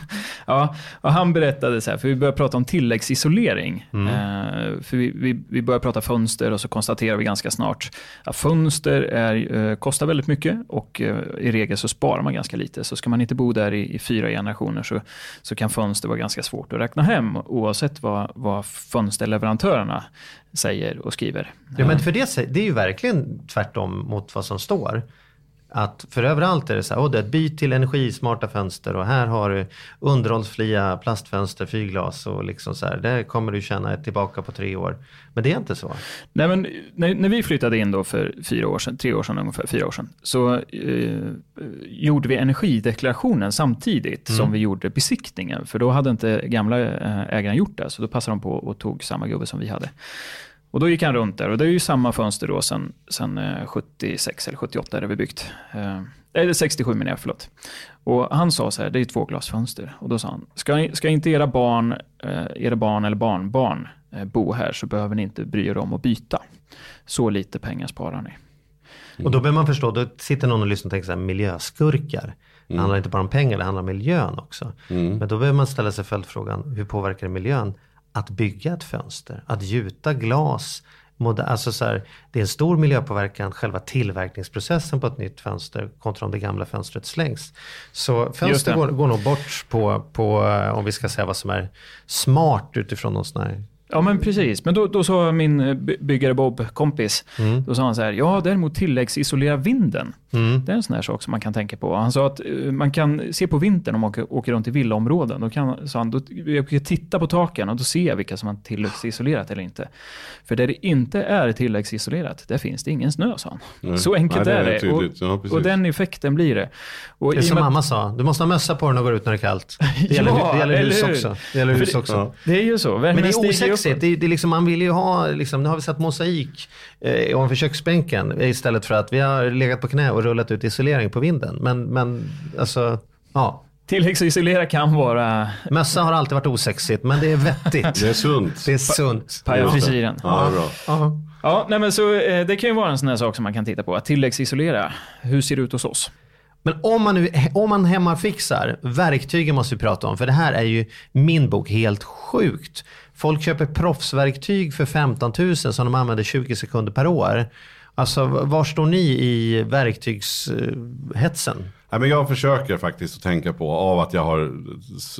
Ja, och han berättade så här, för vi började prata om tilläggsisolering. Mm. Eh, för vi, vi, vi började prata fönster och så konstaterar vi ganska snart att fönster är, eh, kostar väldigt mycket och eh, i regel så sparar man ganska lite. Så ska man inte bo där i, i fyra generationer så, så kan fönster vara ganska svårt att räkna hem oavsett vad, vad fönsterleverantörerna säger och skriver. Ja, men för det, det är ju verkligen tvärtom mot vad som står. Att för överallt är det så här, oh, det är ett byt till energismarta fönster och här har du underhållsfria plastfönster, fyrglas och liksom så här, det kommer du känna tillbaka på tre år. Men det är inte så. Nej, men när, när vi flyttade in då för fyra år sedan, tre år sedan ungefär, fyra år sedan, så eh, gjorde vi energideklarationen samtidigt som vi gjorde besiktningen. För då hade inte gamla eh, ägaren gjort det, så då passade de på och tog samma gubbe som vi hade. Och då gick han runt där och det är ju samma fönster då sen, sen eh, 76 eller 78 är det vi byggt. Eh, eller 67 menar jag, förlåt. Och han sa så här, det är ju två glasfönster. Och då sa han, ska, ska inte era barn, eh, era barn eller barnbarn eh, bo här så behöver ni inte bry er om att byta. Så lite pengar sparar ni. Och då behöver man förstå, då sitter någon och lyssnar och tänker så här, miljöskurkar. Det handlar inte bara om pengar, det handlar om miljön också. Men då behöver man ställa sig följdfrågan, hur påverkar det miljön att bygga ett fönster? Att gjuta glas? Alltså så här, det är en stor miljöpåverkan, själva tillverkningsprocessen på ett nytt fönster kontra om det gamla fönstret slängs. Så fönster går, går nog bort på, på, om vi ska säga vad som är smart utifrån någon sån här Ja men precis, men då, då sa min eh, by- byggare Bob, kompis, då sa han så här, ja däremot tilläggsisolera vinden. Det är en sån här sak som man kan tänka på. Han sa att eh, man kan se på vintern om man åker, åker runt i villaområden. Då kan, sa han, då, jag kan titta på taken och då ser jag vilka som har tilläggsisolerat eller inte. För där det inte är tilläggsisolerat, där finns det ingen snö, sa han. Nej. Så enkelt Nej, det är är det. tydligt. Ja, och, och den effekten blir det. Och Det är och som att- mamma sa, du måste ha mössa på dig när du går ut när det är kallt. Det gäller, Ja, det gäller hus också. Det gäller hus också. Ja. Det är ju så. Men det är stiger upp. Det det är liksom, man vill ju ha, liksom, nu har vi satt mosaik eh, ovanför köksbänken istället för att vi har legat på knä och rullat ut isolering på vinden. Men, men alltså, ja. Tilläggsisolera kan vara Mössa har alltid varit osexigt, men det är vettigt. Det är sunt. Det är sunt. paja frisyren. Ja, det är bra. Ja. Ja, nej men så, eh, det kan ju vara en sån här sak som man kan titta på. Att tilläggsisolera. Hur ser det ut hos oss? Men om man, nu, om man hemmafixar, verktygen måste vi prata om, för det här är ju min bok helt sjukt. Folk köper proffsverktyg för 15 000 som de använder 20 sekunder per år. Alltså var står ni i verktygshetsen? Nej, men jag försöker faktiskt att tänka på, av att jag har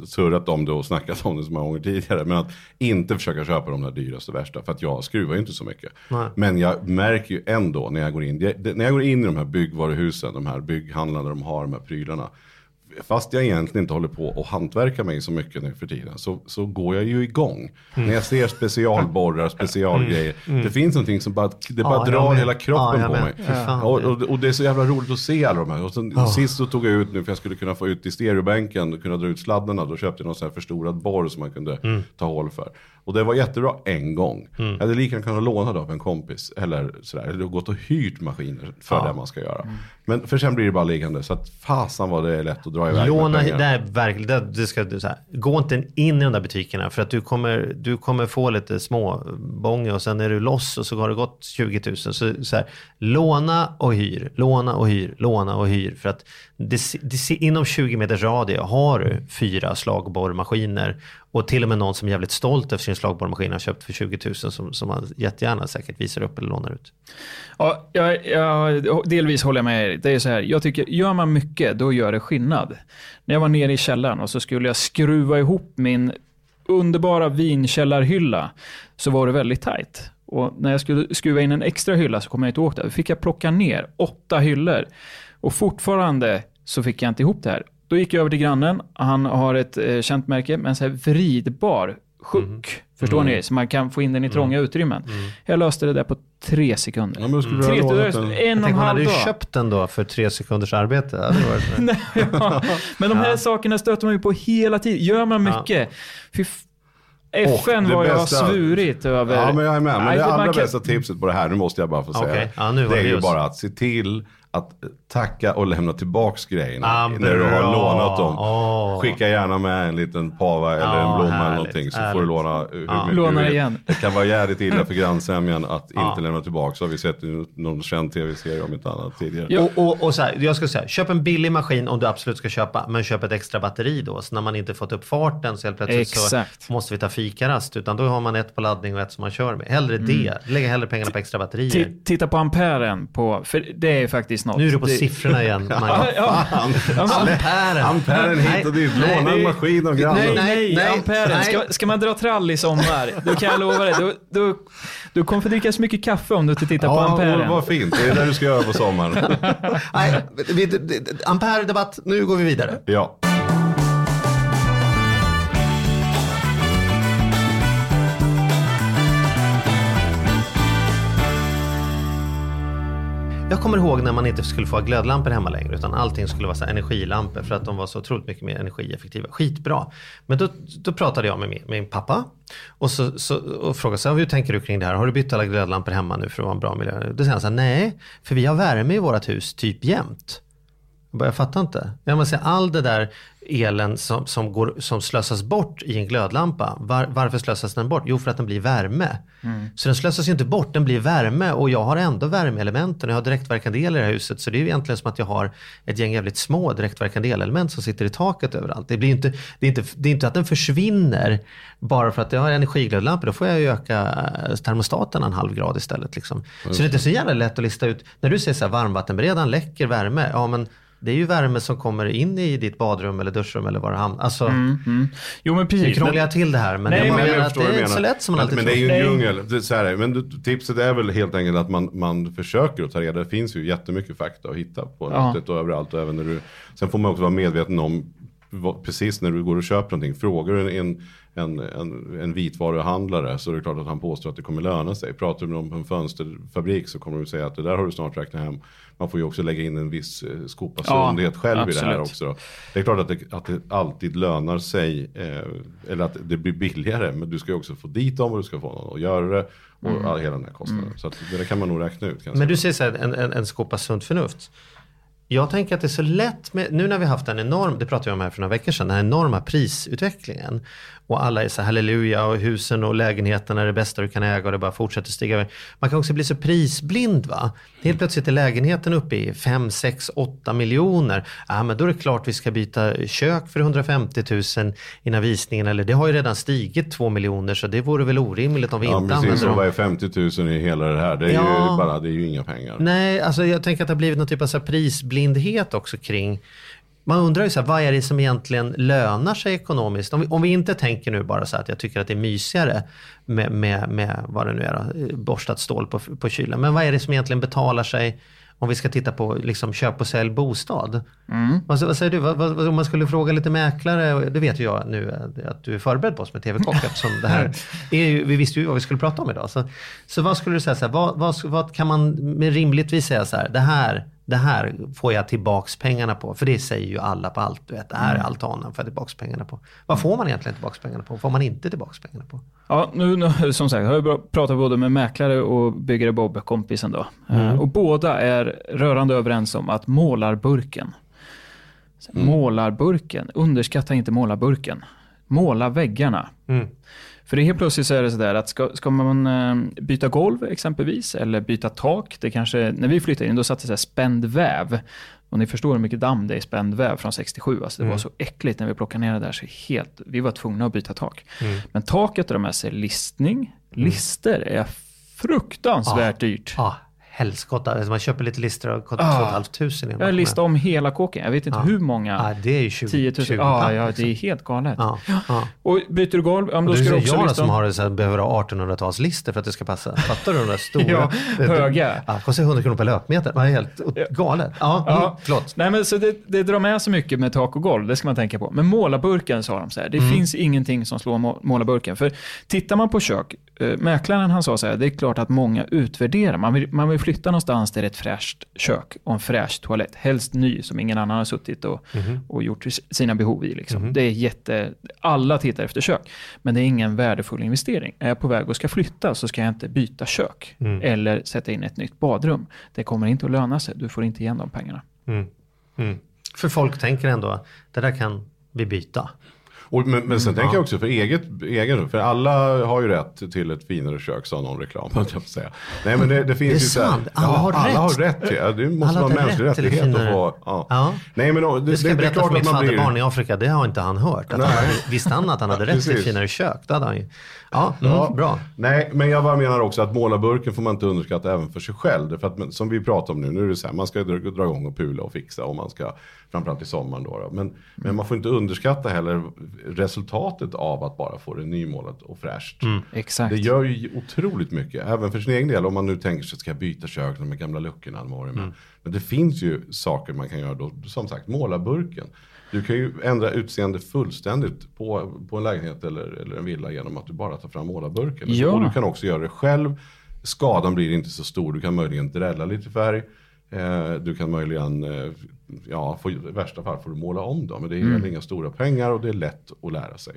surrat om det och snackat om det så många gånger tidigare, men att inte försöka köpa de där dyraste och värsta, för att jag skruvar ju inte så mycket. Nej. Men jag märker ju ändå när jag går in, när jag går in i de här byggvaruhusen, de här bygghandlarna, de har de här prylarna, fast jag egentligen inte håller på och hantverkar mig så mycket nu för tiden, så, så går jag ju igång. Mm. När jag ser specialborrar, specialgrejer, det finns någonting som bara, det bara Ja, drar hela kroppen Ja, på mig. Fan. Och, och, och det är så jävla roligt att se alla de här. Och sen, Sist så tog jag ut nu för jag skulle kunna få ut i stereobänken och kunna dra ut sladdarna. Då köpte jag någon sån här förstorad borr som man kunde Mm. ta hål för. Och det var jättebra en gång. Jag hade lika gärna kunnat låna det av en kompis. Eller sådär. Eller gått och hyrt maskiner för det man ska göra. Men för sen blir det bara liggande. Så att fasan vad det är lätt att dra iväg Låna, med det pengar. är verkligen, det, det ska, så här, gå inte in i de där butikerna för att du kommer, du kommer få lite små bånge och sen är du loss och så har det gått 20 000. Så, så här, låna och hyr, låna och hyr, låna och hyr. För att det, det, inom 20 meters radie har du fyra slagborrmaskiner och till och med någon som är jävligt stolt över sin slagborrmaskin har köpt för 20 000 som, som man jättegärna säkert visar upp eller lånar ut. Ja, jag, jag, delvis håller jag med er. Det är så här, jag tycker, gör man mycket, då gör det skillnad. När jag var nere i källaren och så skulle jag skruva ihop min underbara vinkällarhylla, så var det väldigt tajt. Och när jag skulle skruva in en extra hylla så kom jag inte åt det. Då fick jag plocka ner åtta hyllor. Och fortfarande så fick jag inte ihop det här då gick jag över till grannen. Han har ett eh, känt märke med en så här vridbar sjuck. Mm. Förstår ni? Så man kan få in den i trånga utrymmen. Jag löste det där på tre sekunder. Ja, men skulle du Tre, ha lånat en och Jag en tänker, man hade halv ju dag. köpt den då för tre sekunders arbete. Nej, ja. Men de här sakerna stöter man ju på hela tiden. Gör man Ja. mycket. Fy f- FN vad jag bästa- svurit över. Ja, men jag är med. Men Nej, det allra kan- bästa tipset på det här, nu måste jag bara få säga. Okej. Ja, nu var det är det ju just. bara att se till att tacka och lämna tillbaks grejerna Ah, när du har lånat dem. Åh. Skicka gärna med en liten pava eller Ja, en blomma eller härligt, någonting så får härligt. du låna hur Ja. mycket Låna igen. Det kan vara jävligt illa för grannsämjan att Ja. inte lämna tillbaka. Så har vi sett i någon känd tv-serie om inte annat tidigare. Ja. Och, och, och så här, jag ska säga, köp en billig maskin om du absolut ska köpa, men köp ett extra batteri då. Så när man inte fått upp farten så helt plötsligt Exakt. så måste vi ta fikarast. Utan då har man ett på laddning och ett som man kör med. Hellre Mm. det. Lägg hellre pengarna på extra batterier. Ti- Titta på amperen på, för det är faktiskt något. Nu är du på det, siffrorna igen. Ja, ja. Amperen. Amperen hit och dit, Nej, låna en maskin av grannen. Nej, Nej, nej, amperen. nej. Ska, ska man dra trall i sommar, då kan jag lova dig, då, då, du kommer få dricka så mycket kaffe om du inte tittar på Ja, amperen. vad fint. Det är det du ska göra på sommaren. Nej, Ampere-debatt, nu går vi vidare. Ja. Jag kommer ihåg när man inte skulle få ha glödlampor hemma längre utan allting skulle vara så energilampor för att de var så otroligt mycket mer energieffektiva. Skitbra. Men då, då pratade jag med min, min pappa och, så, så, och frågade så här, hur tänker du kring det här? Har du bytt alla glödlampor hemma nu för att vara en bra miljö? Då säger han så här, nej, för vi har värme i vårt hus typ jämt. Jag, bara, jag fattar inte. Jag måste säga, all det där elen som, som, går, som slösas bort i en glödlampa, var, varför slösas den bort? Jo, för att den blir värme. Så den slösas ju inte bort, den blir värme och jag har ändå värmeelementen jag har direktverkande el i det här huset. Så det är ju egentligen som att jag har ett gäng jävligt små direktverkande elelement som sitter i taket överallt. Det, blir inte, det, är inte, det är inte att den försvinner bara för att jag har energiglödlampor. Då får jag ju öka eh, termostaten en halv grad istället. Liksom. Så det är inte så jävla lätt att lista ut. När du säger så här, varmvattenberedaren läcker värme. Ja, men det är ju värme som kommer in i ditt badrum eller duschrum eller var det hamnar. Alltså, Mm. Jo men nu precis. krånglar Men, jag till det här men Nej, jag men jag att det är inte så lätt som man men, alltid men tror. det är ju en djungel. Det är så här, men du- tipset är väl helt enkelt att man, man försöker att ta reda. Det finns ju jättemycket fakta att hitta på Ja. nätet och överallt. Och även när du, sen får man också vara medveten om precis när du går och köper någonting. Frågar du en, en, en, en vitvaruhandlare så är det klart att han påstår att det kommer löna sig. Pratar du med någon på en fönsterfabrik så kommer de säga att det där har du snart räknat hem. Man får ju också lägga in en viss eh, skopa Ja, sundhet själv i det här absolut. också. Då. Det är klart att det, att det alltid lönar sig, eh, eller att det blir billigare, men du ska ju också få dit dem och du ska få någon att göra det och all, hela den här kostnaden. Så att det där kan man nog räkna ut. Jag Men du säger så här, en, en, en skopa sunt förnuft. Jag tänker att det är så lätt med, nu när vi haft en enorm, det pratade vi om här för några veckor sedan, den här enorma prisutvecklingen. Och alla är så halleluja och husen och lägenheterna är det bästa du kan äga och det bara fortsätter stiga. Man kan också bli så prisblind va. Helt plötsligt är lägenheten uppe i 5, 6, 8 miljoner. Ja men då är det klart vi ska byta kök för 150 000 innan visningen. Eller det har ju redan stigit 2 miljoner så det vore väl orimligt om vi Ja, inte precis. använder dem. vad är 50 000 i hela det här? Det är, Ja. ju, bara, det är ju inga pengar. Nej, alltså jag tänker att det har blivit någon typ av så prisblindhet också kring man undrar ju så här, vad är det som egentligen lönar sig ekonomiskt? Om vi, om vi inte tänker nu bara så att jag tycker att det är mysigare med, med, med vad det nu är, då, borstat stål på, på kylen. Men vad är det som egentligen betalar sig om vi ska titta på liksom, köp och sälj bostad? Vad, vad säger du? Vad, vad, om man skulle fråga lite mäklare, det vet ju jag nu att du är förberedd på oss med TV-kock eftersom det här är ju, vi visste ju vad vi skulle prata om idag. Så, så vad skulle du säga, så här, vad, vad, vad kan man med rimligtvis säga så här, det här, det här får jag tillbaks pengarna på. För det säger ju alla på allt, du vet, det här är altanen får jag tillbaks pengarna på. Vad får man egentligen tillbaks pengarna på? Vad får man inte tillbaks pengarna på? Ja, nu, nu, som sagt, jag har pratat både med mäklare och byggare Bob, kompisen då. Eh, Och båda är rörande överens om att målarburken, Så målarburken, underskatta inte målarburken. Måla väggarna. Mm. För det helt plötsligt så är det sådär att ska, ska man eh, byta golv exempelvis, eller byta tak, det kanske, när vi flyttade in då satt det så här spänd väv. Och ni förstår hur mycket damm det är i spänd väv från 67. Alltså det var så äckligt när vi plockade ner det där. Så helt, vi var tvungna att byta tak. Men taket drar med sig listning. Lister är fruktansvärt dyrt. Ah, helskotta. Alltså man köper lite lister och kostar Ah. 2 500 Jag har listat om hela kåken. Jag vet inte Ja. hur många. Ja, det är ju 20, 10 000. 20 Ja, papp, ja, liksom. det är helt galet. Ja, ja. Och byter du golv, ja, då ska du också jag lista som om... har det så här, behöver ha 1800-talslister för att det ska passa. Fattar du de där stora? Ja, höga. Ja, kostar 100 kronor per löpmeter. Det är helt galet. Ja, Ja. mm, förlåt. Nej, men så det, det drar med så mycket med tak och golv, det ska man tänka på. Men målarburken sa de så här, det Mm. finns ingenting som slår må- målarburken. För tittar man på kök, eh, mäklaren han sa så här, det är klart att många utvärderar. Man vill, man vill flytta någonstans där det är ett fräscht kök och en fräsch toalett. Helst ny som ingen annan har suttit och, Mhm. och gjort sina behov i. Liksom. Det är jätte, alla tittar efter kök. Men det är ingen värdefull investering. Är jag på väg och ska flytta så ska jag inte byta kök. Mm. Eller sätta in ett nytt badrum. Det kommer inte att löna sig. Du får inte igen de pengarna. Mm. Mm. För folk tänker ändå, det där kan vi byta. Och, men, men sen Mm, tänker ja. jag också för eget, egen, för alla har ju rätt till ett finare kök, sa någon reklam. Jag säga. Nej men det, det finns Det är ju här- sant. Alla ja, har alla rätt. har rätt till, ja, det måste Alla vara en mänsklig rättighet att få. Ja. Ja. Nej men det, Det ska det, berätta för mitt att man blir... fadderbarn i Afrika, det har inte han hört. Att Nej. han, visste han att han hade rätt till ett finare kök? Det hade han ju. Ja, mm, Ja. bra. Nej, men jag bara menar också att målarburken får man inte underskatta även för sig själv. Därför att som vi pratar om nu, nu är det så här, man ska dra, dra igång och pula och fixa och man ska, framförallt i sommaren då. då. Men, men man får inte underskatta heller resultatet av att bara få det nymålat och fräscht. Exakt. Det gör ju otroligt mycket, även för sin egen del. Om man nu tänker sig, ska jag byta kök, de gamla luckorna med. Men det finns ju saker man kan göra då, som sagt, måla burken. Du kan ju ändra utseende fullständigt på, på en lägenhet eller, eller en villa genom att du bara tar fram målarburken. Ja. Och du kan också göra det själv. Skadan blir inte så stor, du kan möjligen drälla lite färg. Eh, du kan möjligen, eh, ja, få, i värsta fall får du måla om dem. Men det är Mm. inga stora pengar och det är lätt att lära sig.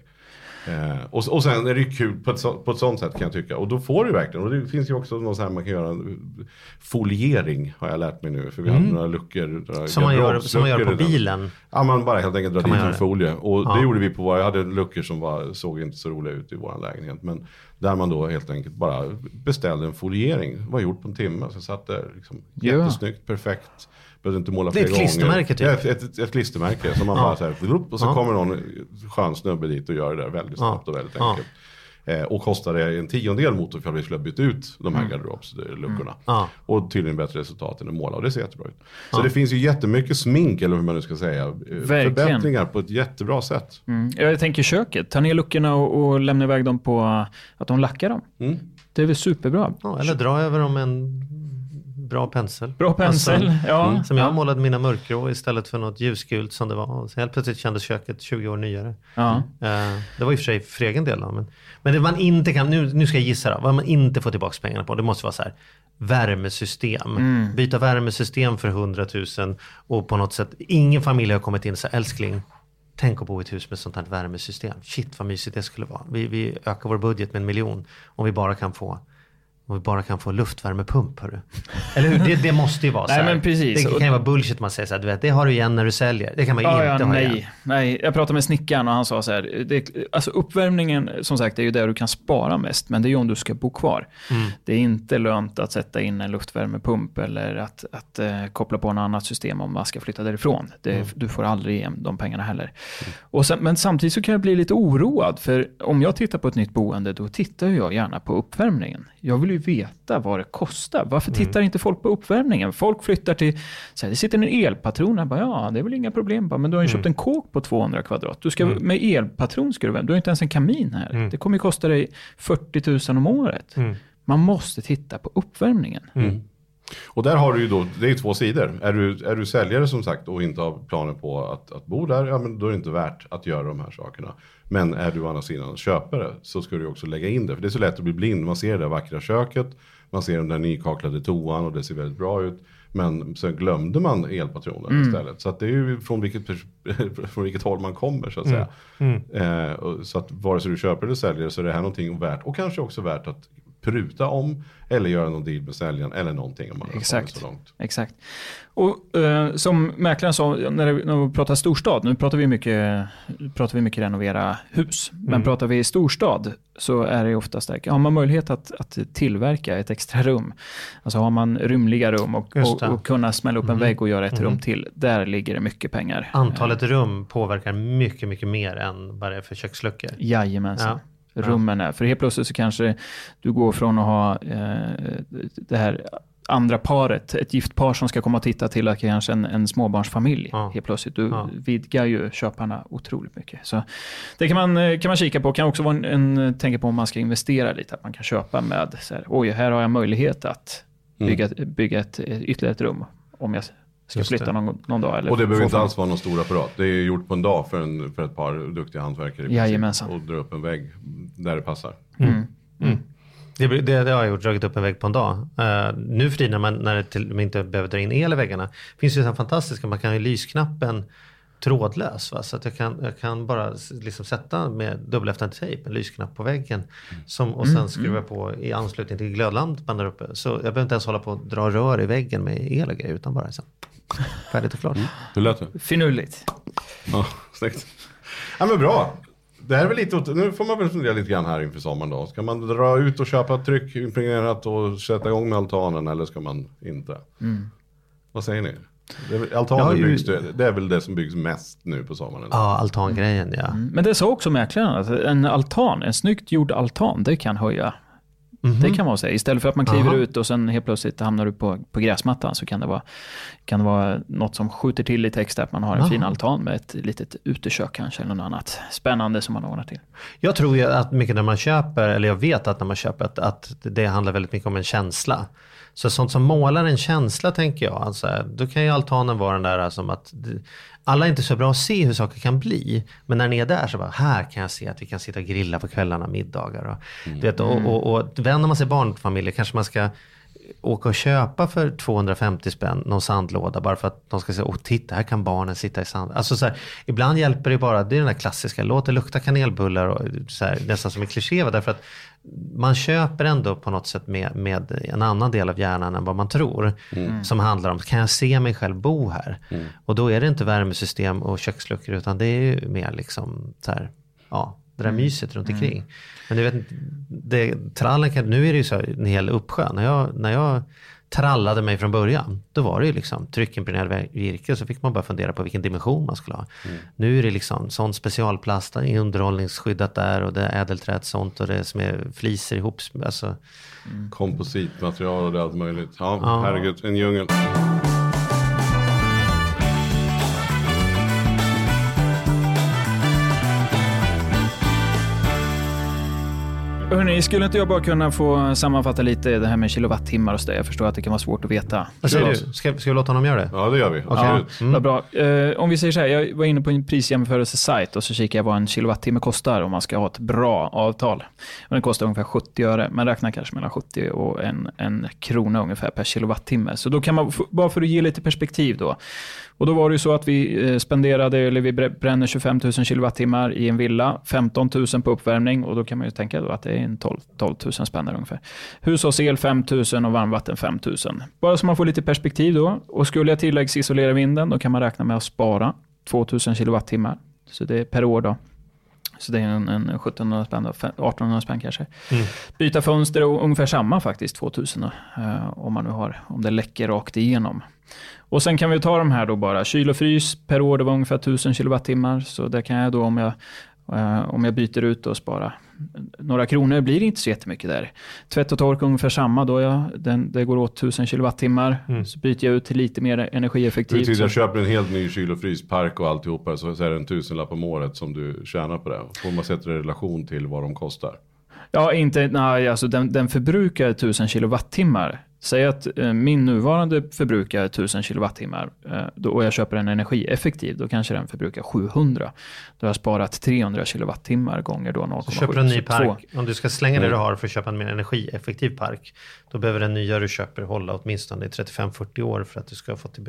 Eh, och, och sen är det ju kul på ett, så, på ett sånt sätt kan jag tycka. Och då får du verkligen, och det finns ju också någon sån här man kan göra en foliering har jag lärt mig nu. För vi hade några luckor. några Mm. Som man gör, som man gör på den. bilen. Ja, man bara helt enkelt drar dit en folie. Och Ja. det gjorde vi på våra, jag hade luckor som var, såg inte så roliga ut i vår lägenhet. Men där man då helt enkelt bara beställde en foliering. Det var gjort på en timme. Så satt det liksom jättesnyggt, perfekt. Behövde inte måla Det är ett klistermärke, gånger. typ. Ja, ett, ett, ett klistermärke som man Ja. bara så här, och så kommer någon skön snubbe dit och gör det där väldigt Ja. snabbt och väldigt enkelt. Eh, och kostade en tiondel mot ifall vi skulle ha bytt ut de här Mm. garderobsluckorna. Ja. Och tydligen bättre resultat än att måla och det ser jättebra ut. Så det finns ju jättemycket smink eller hur man nu ska säga. eh, Verkligen. Förbättringar på ett jättebra sätt. Mm. Jag tänker köket, ta ner luckorna och, och lämna iväg dem på att de lackar dem. Mm. Det är väl superbra. Ja, eller dra över dem en bra pensel. Bra pensel, Alltså, ja. Som jag ja. målade mina mörkgrå istället för något ljusgult som det var. Och så helt plötsligt kändes köket 20 år nyare. ja. Eh, Det var i och för sig för egen del. Men, men det man inte kan, nu, nu ska jag gissa då, vad man inte får tillbaka pengarna på, det måste vara så här, värmesystem. Mm. Byta värmesystem för 100 000 och på något sätt, ingen familj har kommit in och sagt, älskling, tänk att bo i ett hus med sånt här värmesystem. Shit vad mysigt det skulle vara. Vi, vi ökar vår budget med en miljon om vi bara kan få om vi bara kan få luftvärmepump. Hörru. Eller hur? Det, det måste ju vara så Nej, här. men precis. Det kan ju vara bullshit man säger så här, du vet, det har du igen när du säljer. Det kan man ju Ja, inte ja, ha igen. nej, nej. Jag pratade med snickaren och han sa så här, det, alltså uppvärmningen som sagt är ju där du kan spara mest, men det är ju om du ska bo kvar. Mm. Det är inte lönt att sätta in en luftvärmepump eller att, att eh, koppla på något annat system om man ska flytta därifrån. Det, Mm. Du får aldrig igen de pengarna heller. Och sen, men samtidigt så kan jag bli lite oroad, för om jag tittar på ett nytt boende, då tittar jag gärna på uppvärmningen. Jag vill ju veta vad det kostar. Varför Mm. tittar inte folk på uppvärmningen? Folk flyttar till, så här, det sitter en elpatron här, bara, ja det är väl inga problem, bara, men du har ju Mm. köpt en kåk på 200 kvadrat. Du ska, Med elpatron ska du värma, du har inte ens en kamin här. Det kommer ju kosta dig 40 000 om året. Mm. Man måste titta på uppvärmningen. Och där har du ju då, det är ju två sidor. Är du, är du säljare som sagt och inte har planer på att, att bo där, ja men då är det inte värt att göra de här sakerna. Men är du å andra sidan köpare så ska du också lägga in det. För det är så lätt att bli blind. Man ser det där vackra köket, man ser den där nykaklade toan och det ser väldigt bra ut. Men sen glömde man elpatronen istället. Så att det är ju från vilket, från vilket håll man kommer så att säga. Eh, och så att vare sig du köper eller säljer så är det här någonting värt. Och kanske också värt att pruta om. Eller göra någon deal med säljaren eller någonting om man har Exakt. så långt. Exakt. Och eh, som mäklaren sa, när, det, när vi pratar storstad, nu pratar vi mycket, pratar vi mycket renovera hus, men Mm. pratar vi storstad så är det oftast där, har man möjlighet att, att tillverka ett extra rum, alltså har man rymliga rum och, och. Mm. och kunna smälla upp en vägg och göra ett rum till, där ligger det mycket pengar. Antalet rum påverkar mycket, mycket mer än vad det är för köksluckor. Jajamensan. Ja. Rummen är. För helt plötsligt så kanske du går från att ha eh, det här andra paret, ett gift par som ska komma och titta till att kanske en, en småbarnsfamilj Ja. helt plötsligt. Du Ja. vidgar ju köparna otroligt mycket. Så det kan man, eh, kan man kika på. Kan också vara en, en tänka på om man ska investera lite, att man kan köpa med, så här, oj, här har jag möjlighet att Mm. bygga, bygga ett, ett, ytterligare ett rum om jag ska Just flytta det. någon, någon dag. Eller Och det behöver inte alls vara någon stor apparat. Det är gjort på en dag för, en, för ett par duktiga hantverkare. Jajamensan. Och dra upp en vägg där det passar. Det, det, det har jag gjort, dragit upp en vägg på en dag. Eh, nu för tiden när man, när det till, man inte behöver dra in el i väggarna, finns ju så här fantastiska, man kan ju lysknappen trådlös. Va? Så att jag kan, jag kan bara liksom sätta med dubbelhäftande tejp en lysknapp på väggen. Som, och sen skruva på i anslutning till glödlampan där uppe. Så jag behöver inte ens hålla på och dra rör i väggen med el och grejer utan bara så. Färdigt och klart. Hur lät det? Finurligt. Ja, snyggt. Ja men bra. Det här är väl lite, åt- nu får man väl fundera lite grann här inför sommaren då. Ska man dra ut och köpa tryckimpregnerat och sätta igång med altanen eller ska man inte? Vad säger ni? Altanen ju- byggs, det, är väl det som byggs mest nu på sommaren? Ja, altangrejen ja. Men det sa också mäklaren att en altan, en snyggt gjord altan, det kan höja. Det kan vara så. Istället för att man kliver Mhm. Aha. ut och sen helt plötsligt hamnar du på, på gräsmattan så kan det, vara, kan det vara något som skjuter till lite extra. Att man har en Aha. fin altan med ett litet utekök kanske eller något annat spännande som man ordnar till. Jag tror ju att mycket när man köper, eller jag vet att när man köper, att, att det handlar väldigt mycket om en känsla. Så sånt som målar en känsla tänker jag, alltså, då kan ju altanen vara den där som att det- alla är inte så bra att se hur saker kan bli. Men när ni är där så bara, här kan jag se att vi kan sitta och grilla på kvällarna, middagar. Och, du vet, och, och, och vänder man sig barnfamiljer kanske man ska åka och köpa för 250 spänn någon sandlåda bara för att de ska säga, åh titta här kan barnen sitta i sand. Alltså så här, ibland hjälper det bara, det är den där klassiska, låt det lukta kanelbullar och så här, nästan som en kliché därför att man köper ändå på något sätt med, med en annan del av hjärnan än vad man tror. Som handlar om, kan jag se mig själv bo här? Och då är det inte värmesystem och köksluckor utan det är ju mer liksom så här, ja, det där myset runt omkring. Men du vet, det, trallen kan, nu är det ju så här en hel uppsjö. När jag, när jag trallade mig från början, då var det ju liksom tryckimpregnerad virke. Så fick man bara fundera på vilken dimension man skulle ha. Nu är det liksom sån specialplast, underhållningsskyddat där och det är ädelträt sånt och det som är fliser ihop. Alltså, Kompositmaterial och allt möjligt. Ja, Ja. herregud, en djungel. Hörrni, skulle inte jag bara kunna få sammanfatta lite det här med kilowattimmar och så där? Jag förstår att det kan vara svårt att veta. vad säger du? Ska, ska vi låta honom göra det? Ja, det gör vi. Absolut. Ja, vad bra. Eh, om vi säger så här, jag var inne på en prisjämförelsesajt och så kikade jag vad en kilowattimme kostar om man ska ha ett bra avtal. Och den kostar ungefär 70 öre, men räknar kanske mellan 70 och en, en krona ungefär per kilowattimme. Så då kan man, bara för att ge lite perspektiv då. Och då var det ju så att vi eh, spenderade, eller vi bränner 25 000 kilowattimmar i en villa, 15 000 på uppvärmning och då kan man ju tänka då att det är en 12, 12 000 spänn ungefär. Hushållsel 5 000 och varmvatten 5 000. Bara så man får lite perspektiv då. Och skulle jag tilläggsisolera vinden, då kan man räkna med att spara 2 000 kilowattimmar. Så det är per år då. Så det är en, en 1700 spänn, då, fe- 1800 spänn kanske. Byta fönster och ungefär samma faktiskt, 2000 då, eh, om man nu har, om det läcker rakt igenom. Och sen kan vi ta de här då bara. Kyl och frys per år, det var ungefär 1000 kilowattimmar. Så där kan jag då om jag, om jag byter ut och spara några kronor blir det inte så jättemycket där. Tvätt och tork ungefär samma då. Jag, den, det går åt 1000 kilowattimmar. Så byter jag ut till lite mer energieffektivt. Så- jag köper en helt ny kyl och fryspark och alltihopa så så är det en tusenlapp om året som du tjänar på det. Får man sätta det i relation till vad de kostar. Ja, inte, nej, alltså den, den förbrukar 1000 kilowattimmar. Säg att eh, min nuvarande förbrukar 1000 kilowattimmar eh, då, och jag köper en energieffektiv, då kanske den förbrukar 700. Då har jag sparat 300 kilowattimmar gånger då 0,7. Så köper du en ny park, om du ska slänga det du har för att köpa en mer energieffektiv park, då behöver den nya du köper hålla åtminstone i 35-40 år för att du ska få tillbaka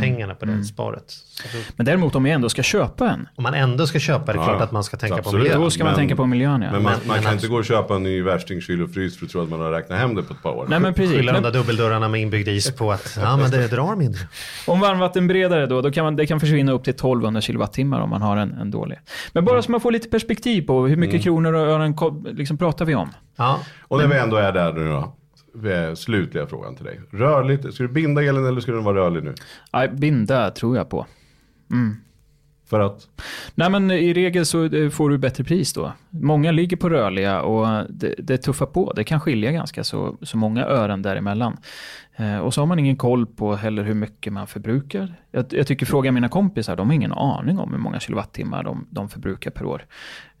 pengarna på det sparet. Så då, Men däremot om jag ändå ska köpa en, om man ändå ska köpa det, är Ja, klart att man ska tänka på absolut. miljön. då ska man Men- tänka på miljön. Ja. Men man, Men- man men kan abs- inte gå och köpa en ny värsting kyl och frys för att tro att man har räknat hem det på ett par år. Nej, men precis. Men där dubbeldörrarna med inbyggd is på att ja, men det drar mindre. om varmvattenberedare då, då kan man, det kan försvinna upp till 1200 kilowattimmar om man har en, en dålig. Men bara så man får lite perspektiv på hur mycket kronor och ören liksom pratar vi om. Ja, Och när vi ändå är där nu då. Slutliga frågan till dig. Rörligt, ska du binda elen eller ska den vara rörlig nu? Nej, binda tror jag på. Mm. För att? Nej, men i regel så eh, får du bättre pris då. Många ligger på rörliga och det, det tuffar på. Det kan skilja ganska så, så många ören däremellan. Eh, och så har man ingen koll på heller hur mycket man förbrukar. Jag, jag tycker fråga mina kompisar, de har ingen aning om hur många kilowattimmar de, de förbrukar per år.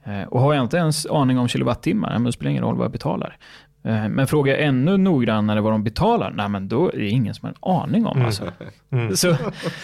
Eh, och har jag inte ens aning om kilowattimmar, men det spelar ingen roll vad jag betalar. Eh, men frågar jag ännu noggrannare vad de betalar, nej men då är det ingen som har en aning om. Alltså. Mm. Så,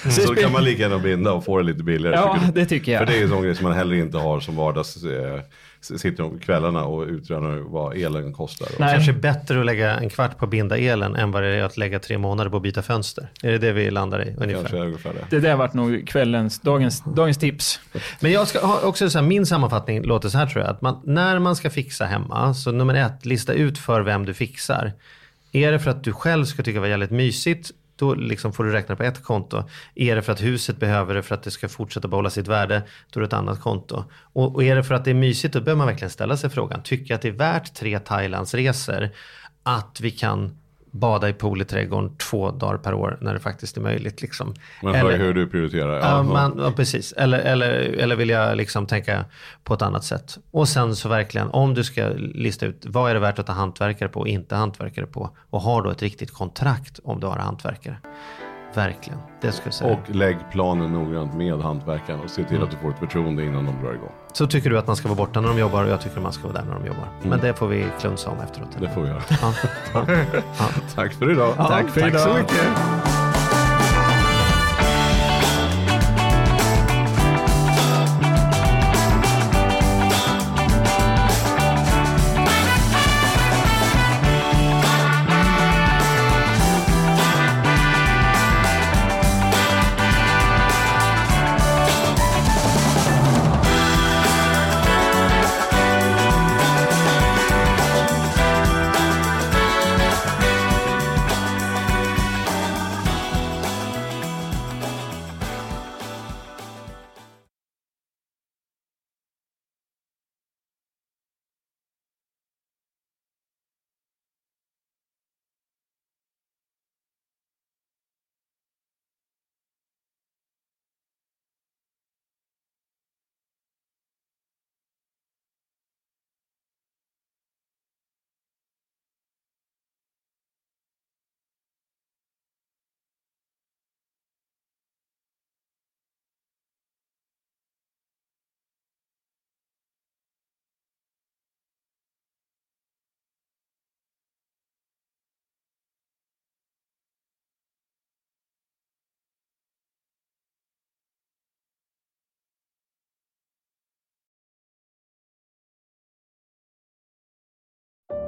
så, så kan man lika gärna binda och få det lite billigare. Ja, det tycker jag. För det är ju en sån grej som man heller inte har som vardags, eh, sitter om kvällarna och utrönar vad elen kostar. Det kanske är bättre att lägga en kvart på att binda elen än vad det är att lägga tre månader på att byta fönster. Är det det vi landar i ungefär? Kanske är ungefär det. Det där vart nog kvällens, dagens, dagens tips. Men jag ska ha också så här, min sammanfattning låter så här tror jag. Att man, när man ska fixa hemma, så nummer ett, lista ut för vem du fixar. Är det för att du själv ska tycka det var jävligt mysigt, då liksom får du räkna på ett konto. Är det för att huset behöver det för att det ska fortsätta behålla sitt värde, då är det ett annat konto. Och, och är det för att det är mysigt, då behöver man verkligen ställa sig frågan, tycker jag att det är värt tre Thailandsresor att vi kan bada i pool i trädgården två dagar per år när det faktiskt är möjligt. Liksom. Hör ju hur du prioriterar. Ja, man, ja, precis. Eller, eller, eller vill jag liksom tänka på ett annat sätt. Och sen så verkligen, om du ska lista ut vad är det värt att ta hantverkare på och inte hantverkare på. Och har då ett riktigt kontrakt om du har hantverkare. Verkligen, det skulle jag säga. Och lägg planen noggrant med hantverkaren och se till att du får ett förtroende innan de drar igång. Så tycker du att man ska vara borta när de jobbar och jag tycker man ska vara där när de jobbar. Men det får vi klunsa om efteråt. Det får vi göra. Ja. Ja. Tack för idag. Tack för Tack så idag. mycket.